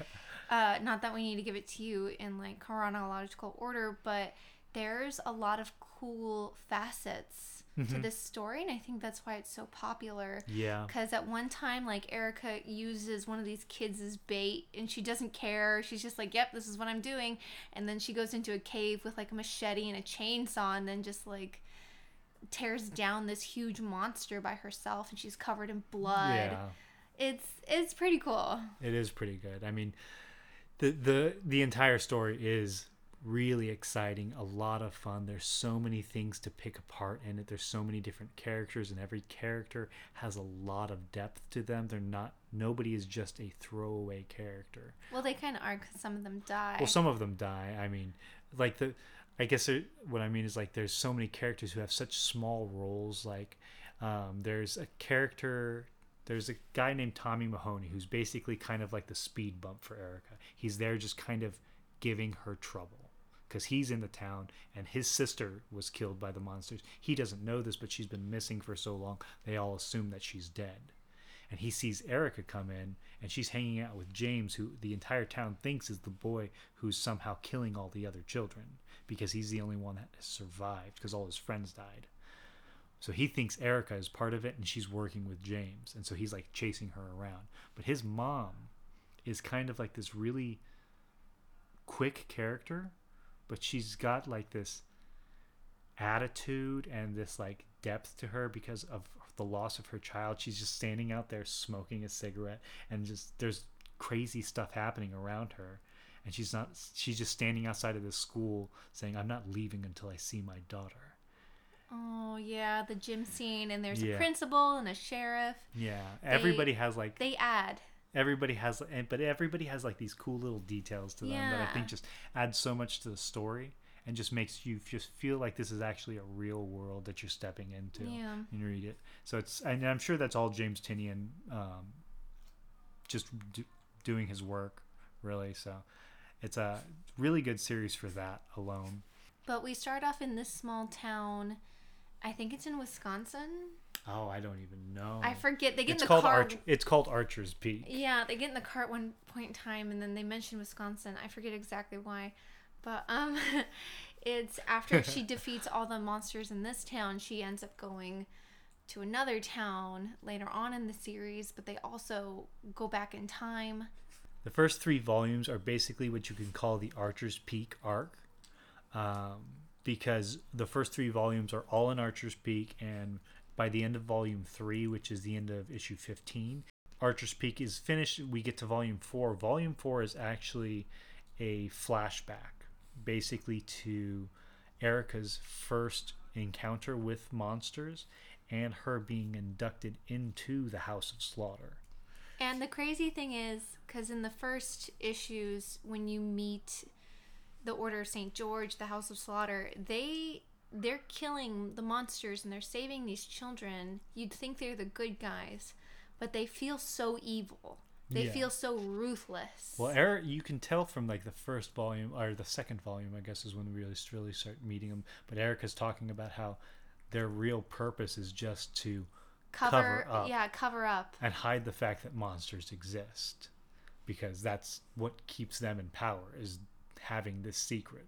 uh, not that we need to give it to you in like chronological order, but there's a lot of cool facets to this story, and I think that's why it's so popular.
Yeah,
Because at one time, like Erica uses one of these kids as bait, and she doesn't care. She's just like, "Yep, this is what I'm doing." And then she goes into a cave with like a machete and a chainsaw, and then just like tears down this huge monster by herself, and she's covered in blood.
yeah,
It's it's pretty cool.
it is pretty good. I mean, the the the entire story is really exciting, a lot of fun. There's so many things to pick apart in it. There's so many different characters, and every character has a lot of depth to them. They're not nobody is just a throwaway character.
Well, they kind of are because some of them die.
Well, some of them die. I mean, like the, I guess what I mean is like there's so many characters who have such small roles. Like, um, there's a character. There's a guy named Tommy Mahoney who's basically kind of like the speed bump for Erica. He's there just kind of giving her trouble because he's in the town and his sister was killed by the monsters. He doesn't know this, but she's been missing for so long. They all assume that she's dead and he sees Erica come in and she's hanging out with James who the entire town thinks is the boy who's somehow killing all the other children because he's the only one that has survived because all his friends died. So he thinks Erica is part of it and she's working with James and so he's like chasing her around. But his mom is kind of like this really quick character, but she's got like this attitude and this like depth to her because of the loss of her child. She's just standing out there smoking a cigarette and just there's crazy stuff happening around her. And she's not she's just standing outside of this school saying, I'm not leaving until I see my daughter.
oh yeah, the gym scene, and there's
Yeah.
a principal and a sheriff.
Yeah. Everybody has like
They add.
everybody has and but everybody has like these cool little details to them that I think just add so much to the story and just makes you just feel like this is actually a real world that you're stepping into
Yeah.
you read it. So it's and I'm sure that's all James Tynion um, just do, doing his work really. So it's a really good series for that alone.
But we start off in this small town. I think it's in Wisconsin.
Oh, I don't even know.
I forget. They get
it's
in the
called
car.
Arch- It's called Archer's Peak.
Yeah, they get in the car at one point in time, and then they mention Wisconsin. I forget exactly why, but um, it's after she defeats all the monsters in this town, she ends up going to another town later on in the series. But they also go back in time.
The first three volumes are basically what you can call the Archer's Peak arc, um, because the first three volumes are all in Archer's Peak, and by the end of volume three, which is the end of issue 15, Archer's Peak is finished. We get to volume four. Volume four is actually a flashback, basically to Erica's first encounter with monsters and her being inducted into the House of Slaughter.
And the crazy thing is, because in the first issues, when you meet the Order of Saint George, the House of Slaughter, they they're killing the monsters and they're saving these children. You'd think they're the good guys, but they feel so evil. They
Yeah.
feel so ruthless.
Well, Eric, you can tell from like the first volume or the second volume, I guess, is when we really really start meeting them. But Erica's talking about how their real purpose is just to
cover,
cover up.
yeah, cover up.
and hide the fact that monsters exist, because that's what keeps them in power is having this secret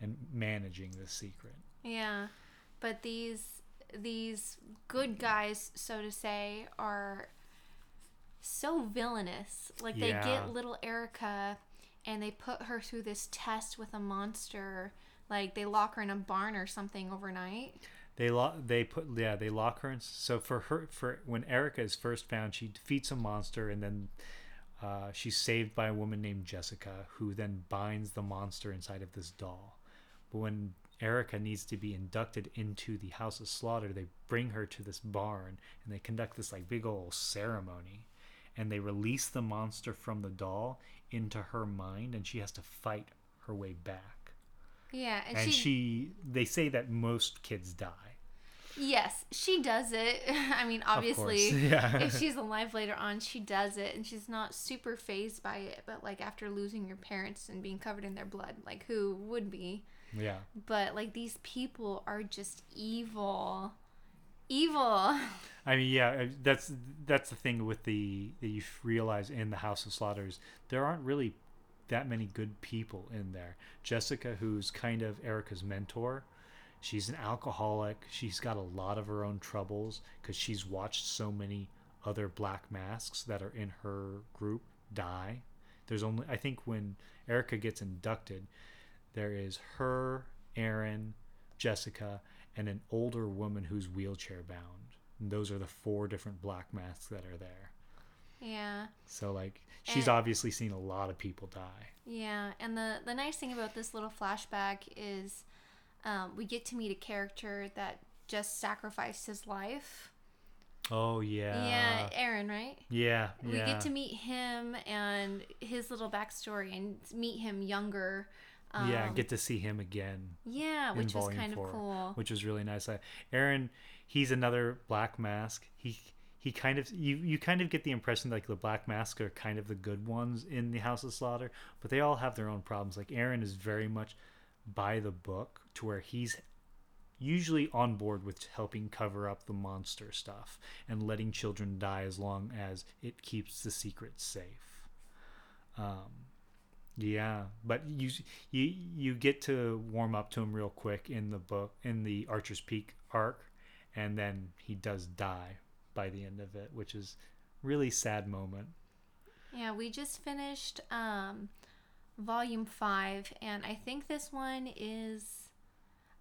and managing this secret.
Yeah, but these these good guys, so to say, are so villainous. Like they
Yeah.
get little Erica and they put her through this test with a monster. Like they lock her in a barn or something overnight.
They lock. They put. Yeah, they lock her in. So for her, for when Erica is first found, she defeats a monster, and then uh, she's saved by a woman named Jessica, who then binds the monster inside of this doll. But when Erica needs to be inducted into the House of Slaughter, they bring her to this barn, and they conduct this like big old ceremony, and they release the monster from the doll into her mind, and she has to fight her way back.
Yeah, and,
And
she,
she, they say that most kids die.
yes, she does it. I mean, obviously,
yeah.
if she's alive later on, she does it, and she's not super phased by it. But like after losing your parents and being covered in their blood, like who would be?
yeah.
But like these people are just evil, evil.
I mean, yeah, that's that's the thing with the that you realize in the House of Slaughters, there aren't really that many good people in there. Jessica, who's kind of Erica's mentor, she's an alcoholic. She's got a lot of her own troubles because she's watched so many other black masks that are in her group die. There's only I think when Erica gets inducted, there is her, Aaron, Jessica, and an older woman who's wheelchair bound. And those are the four different black masks that are there.
Yeah,
So like she's
And-
obviously seen a lot of people die.
yeah. And the the nice thing about this little flashback is, um, we get to meet a character that just sacrificed his life.
Oh yeah.
yeah, Aaron, right?
Yeah.
We
yeah.
get to meet him and his little backstory and meet him younger. Um,
yeah, get to see him again.
yeah, which was kind of cool.
which was really nice. Uh, Aaron, he's another black mask. He he kind of you you kind of get the impression like the black masks are kind of the good ones in the House of Slaughter, but they all have their own problems. Like Aaron is very much by the book to where he's usually on board with helping cover up the monster stuff and letting children die as long as it keeps the secret safe. Um, yeah, but you you you get to warm up to him real quick in the book in the Archer's Peak arc, and then he does die by the end of it, which is really sad moment.
Yeah, we just finished um, volume five, and I think this one is.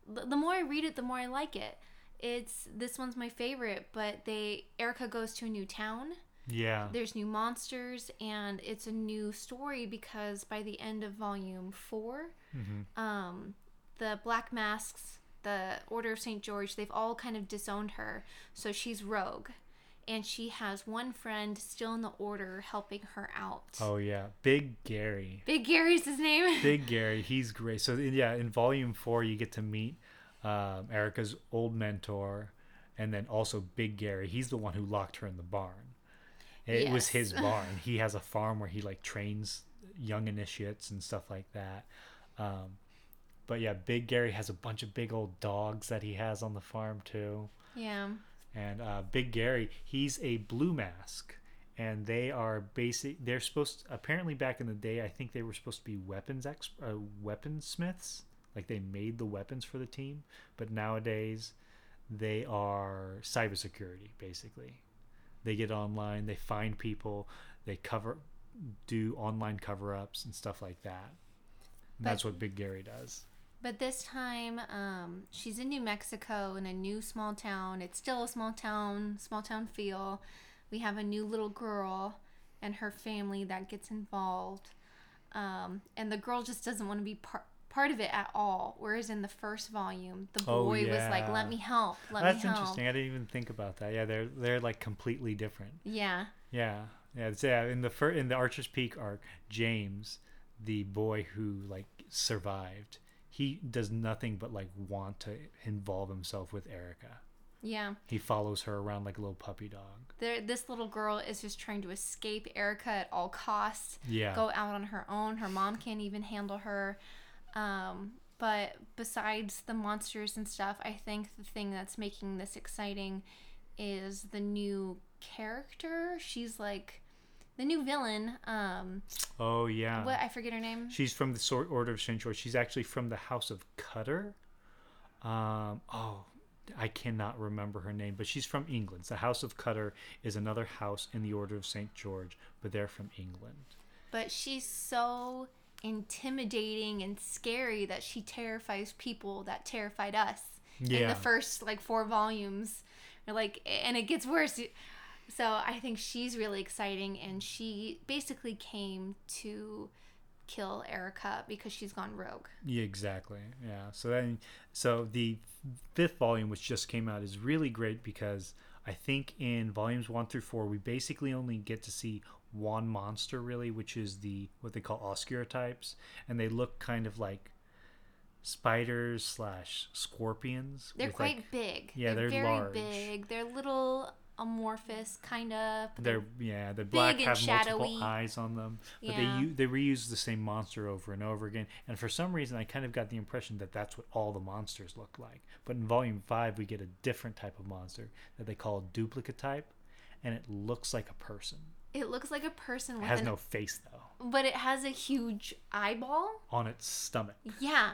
The more I read it, the more I like it. It's this one's my favorite, but they Erica goes to a new town.
Yeah,
There's new monsters, and it's a new story because by the end of volume 4
Mhm.
um, the Black Masks, the Order of St. George, they've all kind of disowned her. So she's rogue. And she has one friend still in the order helping her out.
Oh yeah, Big Gary.
Big Gary's his name.
Big Gary, he's great. So yeah, in volume four, you get to meet um, Erica's old mentor, and then also Big Gary. He's the one who locked her in the barn. It was his barn. He has a farm where he like trains young initiates and stuff like that. Um, but yeah, Big Gary has a bunch of big old dogs that he has on the farm too.
yeah.
And uh, Big Gary, he's a blue mask, and they are basic. They're supposed apparently back in the day. I think they were supposed to be weapons ex, uh, weaponsmiths. Like they made the weapons for the team, but nowadays they are cybersecurity. Basically, they get online, they find people, they cover, do online cover-ups and stuff like that. And that's what Big Gary does.
But this time, um, she's in New Mexico in a new small town. It's still a small town, small town feel. We have a new little girl and her family that gets involved. Um, and the girl just doesn't want to be part part of it at all. Whereas in the first volume, the
Oh,
boy was like, "Let me help, let
That's
me help."
That's interesting. I didn't even think about that. Yeah, they're they're like completely different.
Yeah,
Yeah, yeah. It's, yeah. In the fir- in the Archer's Peak arc, James, the boy who like survived, he does nothing but like want to involve himself with Erica.
Yeah.
He follows her around like a little puppy dog.
There, this little girl is just trying to escape Erica at all costs.
Yeah.
Go out on her own. Her mom can't even handle her. Um, but besides the monsters and stuff, I think the thing that's making this exciting is the new character. She's like the new villain. Um,
Oh yeah.
what I forget her name.
She's from the Sword Order of St. George. She's actually from the House of Cutter. Um, oh, I cannot remember her name, but she's from England. The House of Cutter is another house in the Order of St. George, but they're from England.
but she's so intimidating and scary that she terrifies people that terrified us in
Yeah.
the first like four volumes like and it gets worse so i think she's really exciting and she basically came to kill erica because she's gone rogue
Yeah, exactly. Yeah. So then, so the fifth volume, which just came out, is really great because I think in volumes one through four, we basically only get to see one monster, really, which is the what they call oscuro types, and they look kind of like spiders slash scorpions.
they're quite
like-
big
yeah, they're
very
large.
big they're little amorphous kind of
They're yeah, the black have multiple
shadowy.
eyes on them, but
Yeah.
they u- they reuse the same monster over and over again. And for some reason, I kind of got the impression that that's what all the monsters look like. But in Volume Five, we get a different type of monster that they call duplicate type, and it looks like a person.
it looks like a person
It has
an,
no face though
but it has a huge eyeball
on its stomach.
Yeah.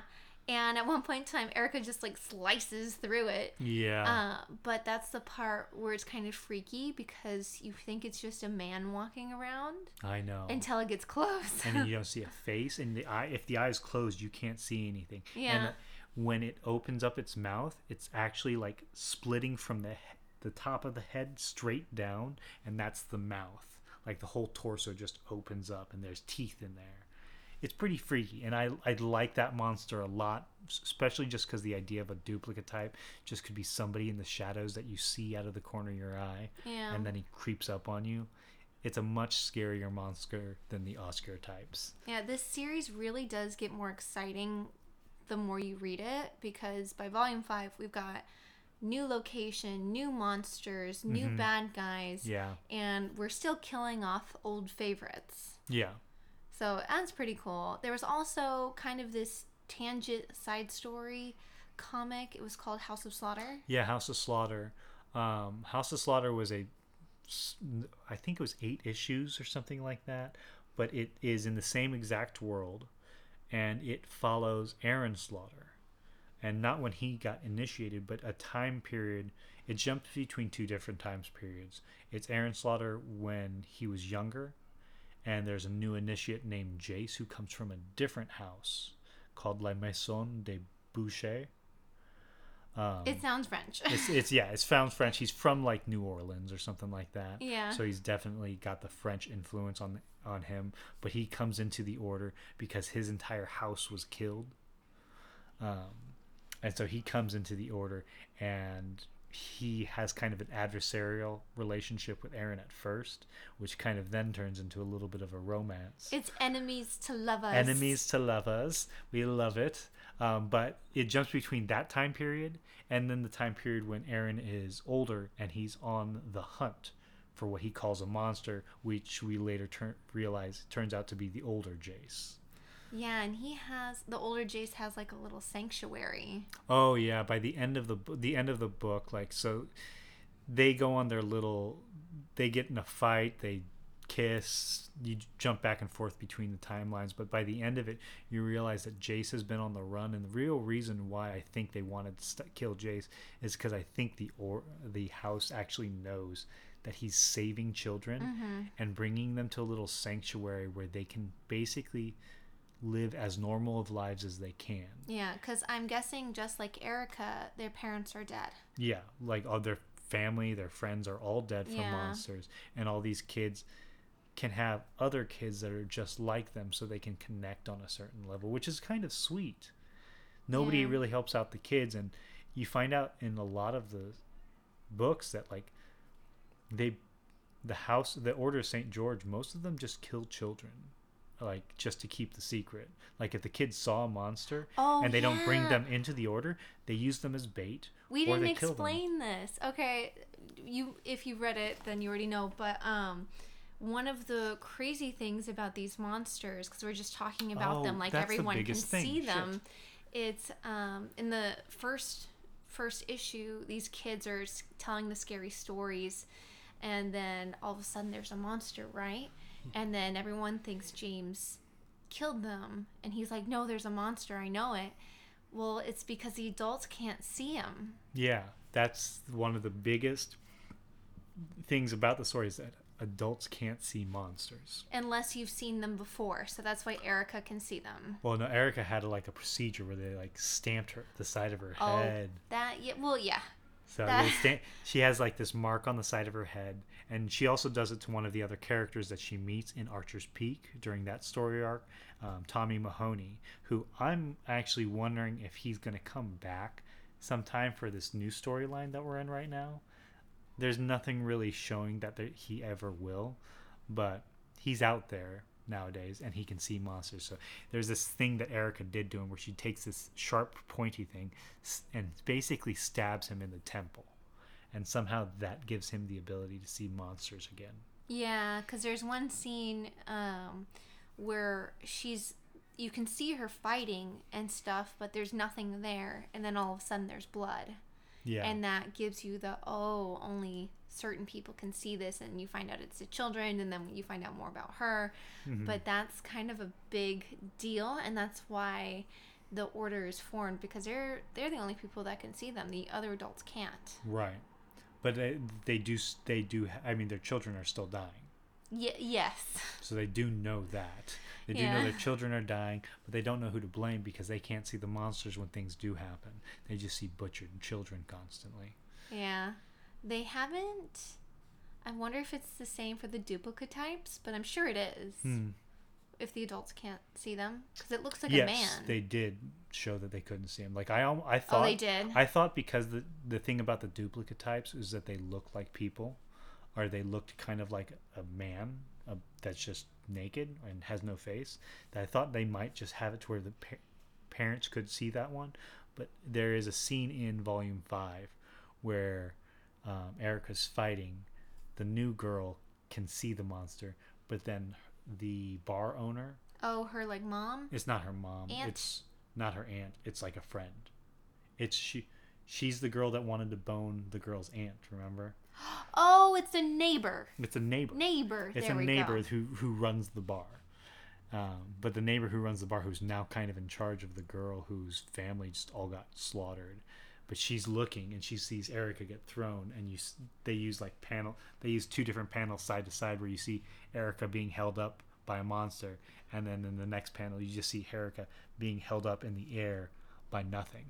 And at one point in time, Erica just like slices through it.
Yeah,
Uh, but that's the part where it's kind of freaky because you think it's just a man walking around
I know.
until it gets close.
and you don't see a face and the eye if the eye is closed you can't see anything
Yeah.
and when it opens up its mouth it's actually like splitting from the the top of the head straight down and that's the mouth like the whole torso just opens up and there's teeth in there it's pretty freaky and i i like that monster a lot especially just because the idea of a duplicate type just could be somebody in the shadows that you see out of the corner of your eye
Yeah.
and then he creeps up on you. It's a much scarier monster than the oscar types.
Yeah, this series really does get more exciting the more you read it because by volume five, we've got new location, new monsters, new mm-hmm. bad guys,
yeah.
and we're still killing off old favorites.
yeah
So that's pretty cool. There was also kind of this tangent side story comic. It was called House of Slaughter.
Yeah, House of Slaughter. Um, House of Slaughter was a, I think it was eight issues or something like that, but it is in the same exact world, and it follows Aaron Slaughter, and not when he got initiated, but a time period. It jumps between two different times periods. It's Aaron Slaughter when he was younger, and there's a new initiate named Jace who comes from a different house called La Maison de Boucher. Um,
It sounds French.
it's it's yeah, it's found French. He's from like New Orleans or something like that.
Yeah.
So he's definitely got the French influence on on him. But he comes into the order because his entire house was killed. Um, and so he comes into the order and he has kind of an adversarial relationship with Aaron at first, which kind of then turns into a little bit of a romance
it's enemies to lovers.
enemies to lovers. We love it. Um, but it jumps between that time period and then the time period when Aaron is older and he's on the hunt for what he calls a monster, which we later turn realize turns out to be the older Jace.
Yeah, and he has the older Jace has like a little sanctuary.
Oh yeah, by the end of the the end of the book, like so, they go on their little, they get in a fight, they kiss, you jump back and forth between the timelines, but by the end of it, you realize that Jace has been on the run, and the real reason why I think they wanted to st- kill Jace is because I think the or the house actually knows that he's saving children mm-hmm. and bringing them to a little sanctuary where they can basically live as normal of lives as they can.
Yeah, because I'm guessing just like Erica, their parents are dead.
Yeah, like all their family, their friends are all dead from
Yeah.
monsters, and all these kids can have other kids that are just like them, so they can connect on a certain level, which is kind of sweet. Nobody
Yeah.
really helps out the kids, and you find out in a lot of the books that like they, the house, the Order of Saint George, most of them just kill children. Like just to keep the secret. Like if the kids saw a monster
Oh,
and they don't bring them into the order, they use them as bait.
We
or
didn't
they kill them.
explain this. Okay, you if you read it, then you already know. But um, one of the crazy things about these monsters, because we're just talking about
Oh,
them, like everyone can
thing.
see
Shit.
them. It's um in the first first issue, these kids are telling the scary stories, and then all of a sudden there's a monster, right? And then everyone thinks James killed them, and he's like, "No, there's a monster. I know it." Well, it's because the adults can't see him.
Yeah, that's one of the biggest things about the story is that adults can't see monsters.
unless you've seen them before. So that's why Erica can see them.
Well, no, Erica had like a procedure where they like stamped her the side of her
Oh,
head.
that yeah. Well, yeah.
So she has like this mark on the side of her head, and she also does it to one of the other characters that she meets in Archer's Peak during that story arc, um, Tommy Mahoney, who I'm actually wondering if he's going to come back sometime for this new storyline that we're in right now. There's nothing really showing that there, he ever will, but he's out there nowadays and he can see monsters. So there's this thing that Erica did to him where she takes this sharp, pointy thing and basically stabs him in the temple. And somehow that gives him the ability to see monsters again.
Yeah, because there's one scene um, where she's, you can see her fighting and stuff, but there's nothing there, and then all of a sudden there's blood,
Yeah.
and that gives you the oh, only certain people can see this, and you find out it's the children, and then you find out more about her.
Mhm.
But that's kind of a big deal, and that's why the order is formed because they're they're the only people that can see them. The other adults can't.
right. But they, they do they do I mean their children are still dying.
Y- yes.
So they do know that. They do know their children are dying, but they don't know who to blame because they can't see the monsters when things do happen. They just see butchered children constantly.
Yeah. They haven't. I wonder if it's the same for the duplicate types, but I'm sure it is.
Hmm.
If the adults can't see them, because it looks like
yes,
a man.
they did show that they couldn't see him. Like I, I thought
oh, they did.
I thought because the the thing about the duplicate types is that they look like people, or they looked kind of like a man uh, that's just naked and has no face. That I thought they might just have it to where the pa- parents could see that one. But there is a scene in Volume Five where um, Erica's fighting. The new girl can see the monster, but then the bar owner
oh, her like mom.
it's not her mom.
Aunt?
It's not her aunt. It's like a friend. It's she. She's the girl that wanted to bone the girl's aunt. Remember?
Oh, it's a neighbor.
It's a neighbor.
Neighbor.
it's
there
a neighbor
go.
who who runs the bar. Um, but the neighbor who runs the bar, who's now kind of in charge of the girl whose family just all got slaughtered, but she's looking and she sees Erica get thrown, and you they use like panel. They use two different panels side to side where you see Erica being held up by a monster, and then in the next panel you just see Erica being held up in the air by nothing,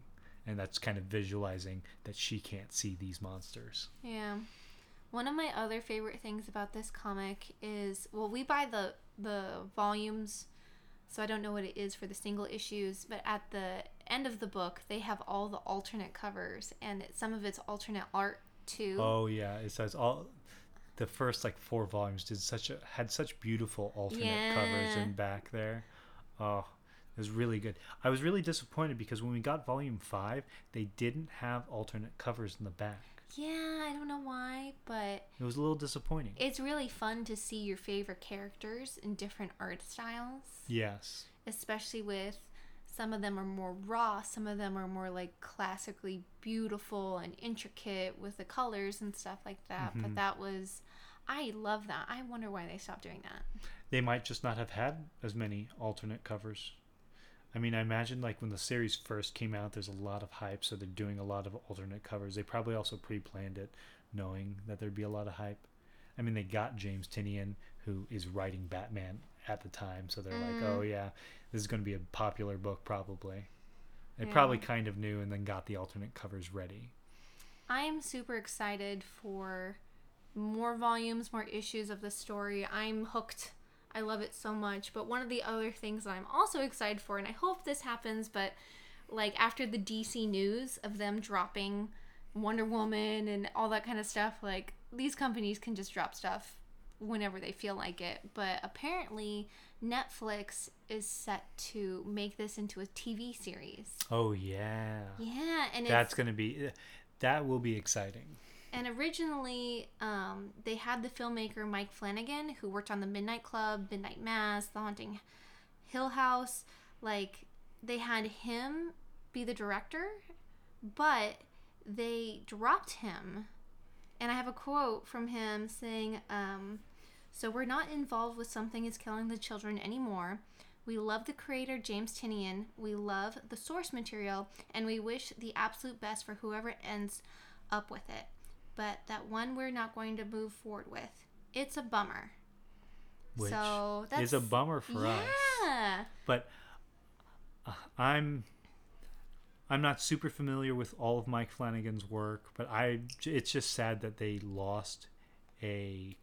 and that's kind of visualizing that she can't see these monsters.
Yeah. One of my other favorite things about this comic is well, we buy the the volumes, so I don't know what it is for the single issues, but at the end of the book, they have all the alternate covers and some of it's alternate art too.
Oh yeah, it says all the first like four volumes did such a had such beautiful alternate covers
Yeah.
in back there. Oh, it was really good. I was really disappointed because when we got volume five, they didn't have alternate covers in the back.
Yeah, I don't know why, but
It was a little disappointing.
it's really fun to see your favorite characters in different art styles.
yes.
especially with some of them are more raw, some of them are more like classically beautiful and intricate with the colors and stuff like that.
Mhm.
But that was, I love that. I wonder why they stopped doing that.
They might just not have had as many alternate covers. I mean, I imagine like when the series first came out, there's a lot of hype, so they're doing a lot of alternate covers. They probably also pre-planned it, knowing that there'd be a lot of hype. I mean, they got James Tynion, who is writing Batman at the time, so they're like,
Mm.
"Oh yeah, this is going to be a popular book, probably." They
Yeah.
probably kind of knew, and then got the alternate covers ready.
I am super excited for more volumes, more issues of the story. I'm hooked. I love it so much. But one of the other things that I'm also excited for, and I hope this happens, but like after the DC news of them dropping Wonder Woman and all that kind of stuff, like these companies can just drop stuff whenever they feel like it. But apparently, Netflix is set to make this into a TV series.
Oh yeah.
Yeah, and
That's
it's,
gonna be that will be exciting.
and originally um, they had the filmmaker Mike Flanagan who worked on the Midnight Club, Midnight Mass, The Haunting Hill House. Like they had him be the director, but they dropped him. And I have a quote from him saying, um, "So we're not involved with something is killing the children anymore." We love the creator, James Tynion. We love the source material, and we wish the absolute best for whoever ends up with it. But that one we're not going to move forward with. It's a bummer.
Which
so that's
is a bummer for us.
yeah.
But uh, I'm I'm not super familiar with all of Mike Flanagan's work, but I it's just sad that they lost a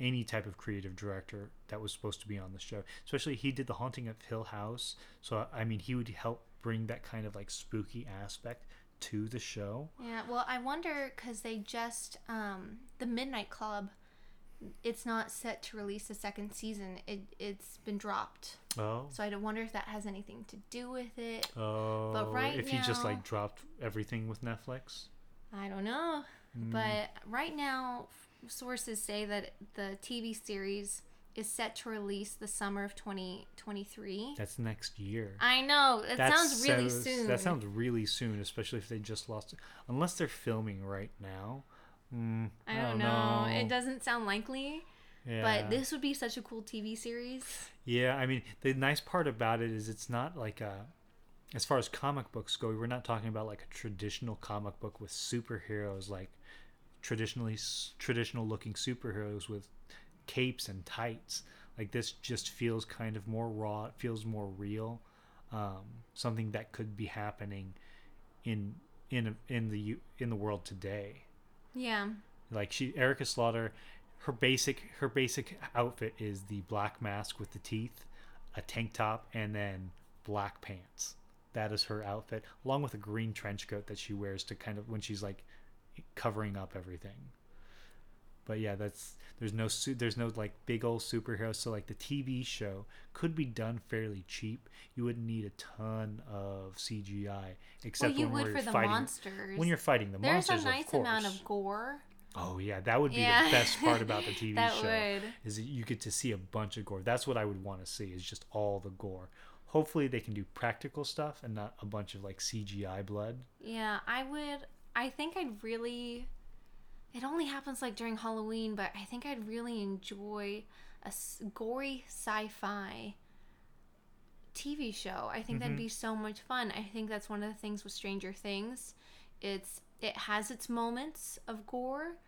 any type of creative director that was supposed to be on the show. Especially he did the Haunting of Hill House, so I mean he would help bring that kind of like spooky aspect to the show.
Yeah. Well, I wonder because they just um, the Midnight Club. It's not set to release a second season. It it's been dropped.
Oh.
So I wonder if that has anything to do with it.
Oh, But
right
if he just like dropped everything with Netflix.
I don't know.
Mm.
But right now, sources say that the TV series is set to release the summer of 2023.
That's next year.
I know. It
That
sounds really
sounds-
soon.
That sounds really soon, especially if they just lost. it. Unless they're filming right now. Mm,
I don't, know. It doesn't sound likely.
Yeah.
But this would be such a cool TV series.
Yeah, I mean, the nice part about it is it's not like a. As far as comic books go, we're not talking about like a traditional comic book with superheroes, like traditionally traditional looking superheroes with capes and tights. Like this just feels kind of more raw. It feels more real. Um, something that could be happening in in in the in the world today.
Yeah.
Like she, Erica Slaughter, her basic her basic outfit is the black mask with the teeth, a tank top, and then black pants. That is her outfit, along with a green trench coat that she wears to kind of when she's like covering up everything. But yeah, that's there's no su- there's no like big old superheroes. So like the TV show could be done fairly cheap. You wouldn't need a ton of CGI, except
well, you
when
would for the
fighting
monsters.
when you're fighting the
There's
monsters.
There's a nice
of
amount of gore.
Oh yeah, that would be
Yeah.
the best part about the TV
that
show.
would.
Is that you get to see a bunch of gore. That's what I would want to see. Is just all the gore. Hopefully they can do practical stuff and not a bunch of like CGI blood.
Yeah, I would. I think I'd really. It only happens like during Halloween, but I think I'd really enjoy a s- gory sci-fi TV show. I think that'd
Mhm.
be so much fun. I think that's one of the things with Stranger Things. It's it has its moments of gore,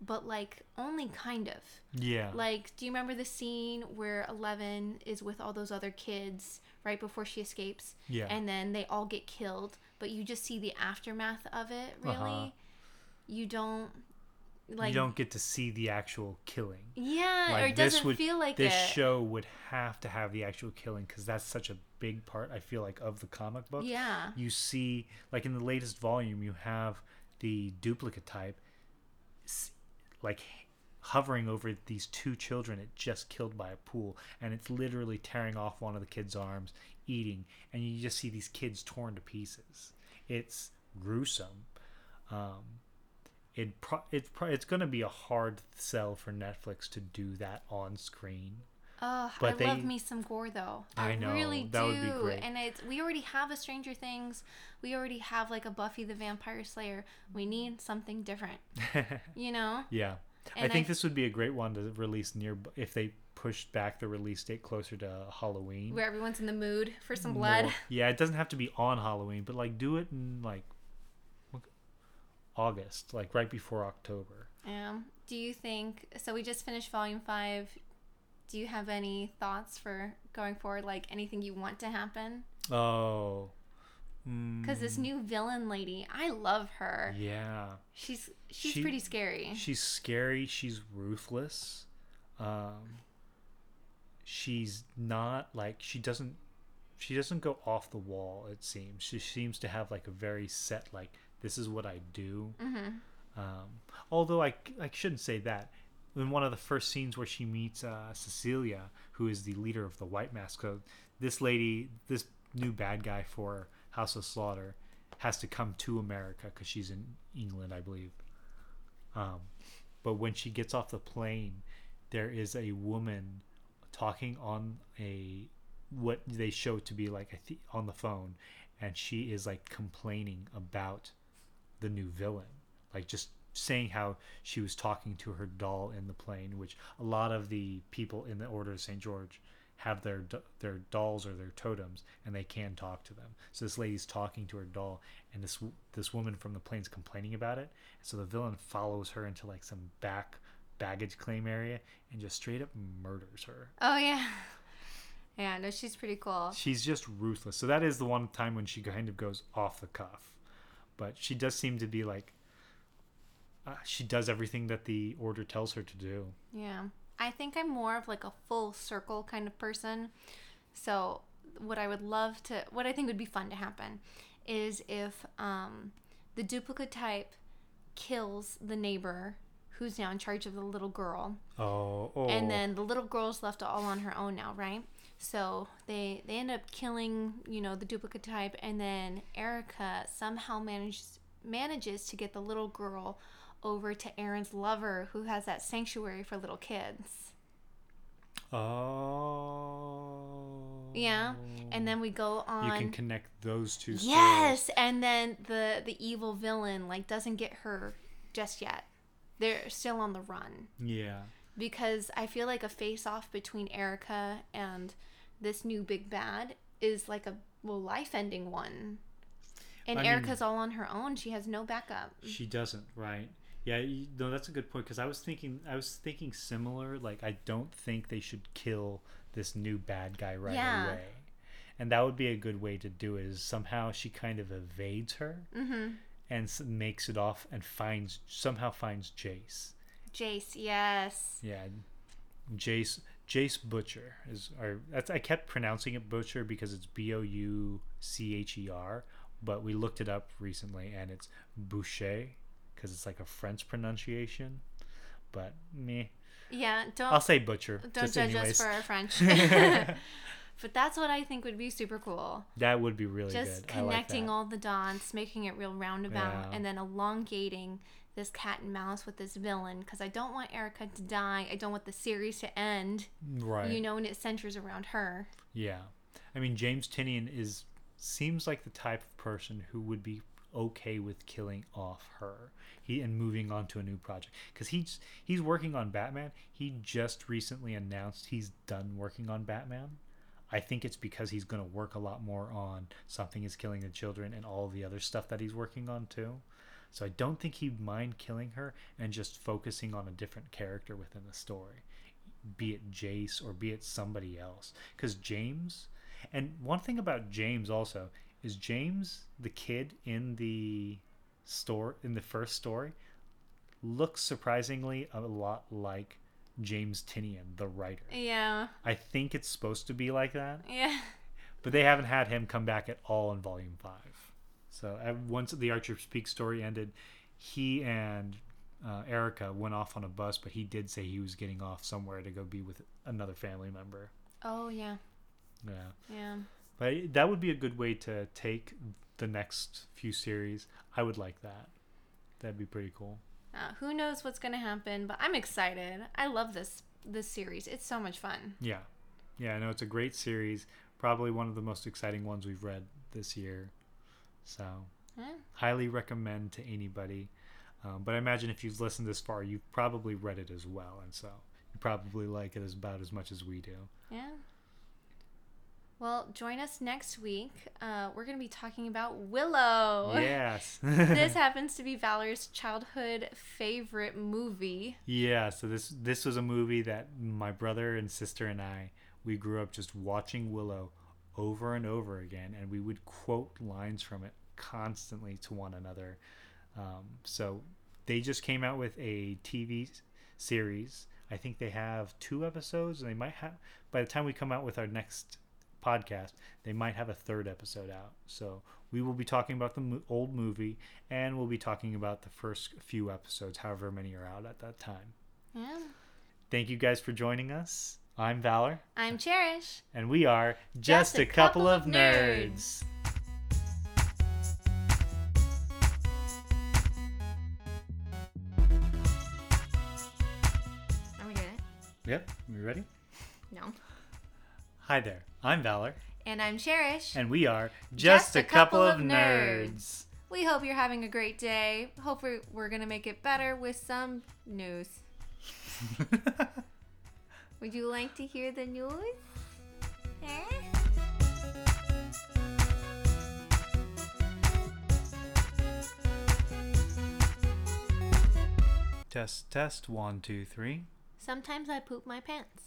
but like only kind of.
Yeah.
Like, do you remember the scene where Eleven is with all those other kids right before she escapes?
yeah.
and then they all get killed but you just see the aftermath of it really
Uh-huh.
you don't like
you don't get to see the actual killing.
yeah or it doesn't
would-
feel like
This
it
show would have to have the actual killing because that's such a big part. I feel like of the comic book.
yeah
you see like in the latest volume you have the duplicate type like hovering over these two children it just killed by a pool and it's literally tearing off one of the kids arms eating and you just see these kids torn to pieces. It's gruesome. Um it pro- it's pro- it's going to be a hard sell for Netflix to do that on screen.
Oh i
But
love me some gore though.
I know,
really
that
do
would be great.
and it's we already have a stranger things. We already have like a buffy the vampire slayer. We need something different you know?
Yeah.
And
I think
I-
this would be a great one to release near if they pushed back the release date closer to Halloween.
where everyone's in the mood for some
More-
blood
Yeah, it doesn't have to be on Halloween, but like do it in like August, like right before October.
um do you think so we just finished volume five do you have any thoughts for going forward like anything you want to happen
Oh.
because this
Mm,
new villain lady i love her
Yeah.
she's she's
She-
pretty scary
She's scary, she's ruthless. Um she's not like she doesn't she doesn't go off the wall it seems. She seems to have like a very set like this is what I do.
mm-hmm.
Um, although I, I shouldn't say that. in one of the first scenes where she meets uh, Cecilia, who is the leader of the White Mask. So this lady, this new bad guy for House of Slaughter, has to come to America because she's in England, I believe. Um, but when she gets off the plane, there is a woman talking on a what they show to be like think on the phone, and she is like complaining about the new villain, like just saying how she was talking to her doll in the plane, which a lot of the people in the Order of St. George have their their dolls or their totems and they can talk to them. So this lady's talking to her doll and this this woman from the plane's complaining about it. So the villain follows her into like some back baggage claim area and just straight up murders her.
Oh yeah. Yeah, no, she's pretty cool.
She's just ruthless. So that is the one time when she kind of goes off the cuff. But she does seem to be like uh, she does everything that the order tells her to do.
Yeah. I think I'm more of like a full circle kind of person. So what I would love to what I think would be fun to happen is if um, the duplicate type kills the neighbor who's now in charge of the little girl.
Oh, oh.
And then the little girl's left all on her own now, right? So they they end up killing, you know, the duplicate type and then Erica somehow manages manages to get the little girl over to Aaron's lover who has that sanctuary for little kids.
Oh.
Yeah. And then we go on
You can connect those two
Yes, and then the the evil villain like doesn't get her just yet. They're still on the run.
Yeah.
Because I feel like a face off between Erica and this new big bad is like a well life ending one. And
I
Erica's all on her own. She has no backup.
She doesn't, right? Yeah, you, no, that's a good point because I was thinking, I was thinking similar. Like, I don't think they should kill this new bad guy right
Yeah.
away, and that would be a good way to do it. Is somehow she kind of evades her
Mm-hmm.
And makes it off and finds somehow finds Jace.
Jace, yes.
Yeah, Jace Jace Butcher is. Or I kept pronouncing it Butcher because it's B O U C H E R, but we looked it up recently and it's Boucher because it's like a French pronunciation. But me,
Yeah, don't
I'll say Butcher.
don't judge
anyways.
us for our French. but that's what I think would be super cool.
that would be really
Just
good. I like
connecting all the dots, making it real roundabout,
Yeah.
and then elongating this cat and mouse with this villain. Because I don't want Erica to die. I don't want the series to end.
right.
You know, and it centers around her.
Yeah, I mean James Tynion is seems like the type of person who would be okay with killing off her he and moving on to a new project because he's he's working on Batman. He just recently announced he's done working on Batman. I think it's because he's going to work a lot more on something is killing the children and all the other stuff that he's working on too. So I don't think he'd mind killing her and just focusing on a different character within the story be it Jace or be it somebody else. Because James, and one thing about James also is James, the kid in the store in the first story, looks surprisingly a lot like James Tynion, the writer.
Yeah.
I think it's supposed to be like that,
Yeah.
but they haven't had him come back at all in Volume Five. So once the Archer's Peak story ended, he and uh, Erica went off on a bus, but he did say he was getting off somewhere to go be with another family member.
Oh, yeah.
Yeah,
Yeah.
but that would be a good way to take the next few series. I would like that. That'd be pretty cool.
Uh, who knows what's going to happen, but I'm excited. I love this this series. It's so much fun.
Yeah, yeah. I know it's a great series. Probably one of the most exciting ones we've read this year. So
Yeah.
highly recommend to anybody. Um, but I imagine if you've listened this far, you've probably read it as well, and so you probably like it as about as much as we do.
Yeah. Well, join us next week. Uh, we're going to be talking about Willow.
Yes.
this happens to be Valor's childhood favorite movie.
yeah. So this this was a movie that my brother and sister and I we grew up just watching Willow over and over again, and we would quote lines from it constantly to one another. Um, so they just came out with a TV series. I think they have two episodes, and they might have by the time we come out with our next podcast, they might have a third episode out. So we will be talking about the mo- old movie, and we'll be talking about the first few episodes, however many are out at that time.
Yeah.
Thank you guys for joining us. I'm Valor,
I'm Cherish.
and we are just, a, couple, of nerds.
Are we doing it?
Yep, you ready?
No.
Hi there. I'm Valor,
And I'm Cherish.
and we are just, a couple, of nerds.
We hope you're having a great day. Hopefully, we're, we're going to make it better with some news. Would you like to hear the news? Eh?
test, test, one, two, three.
Sometimes I poop my pants.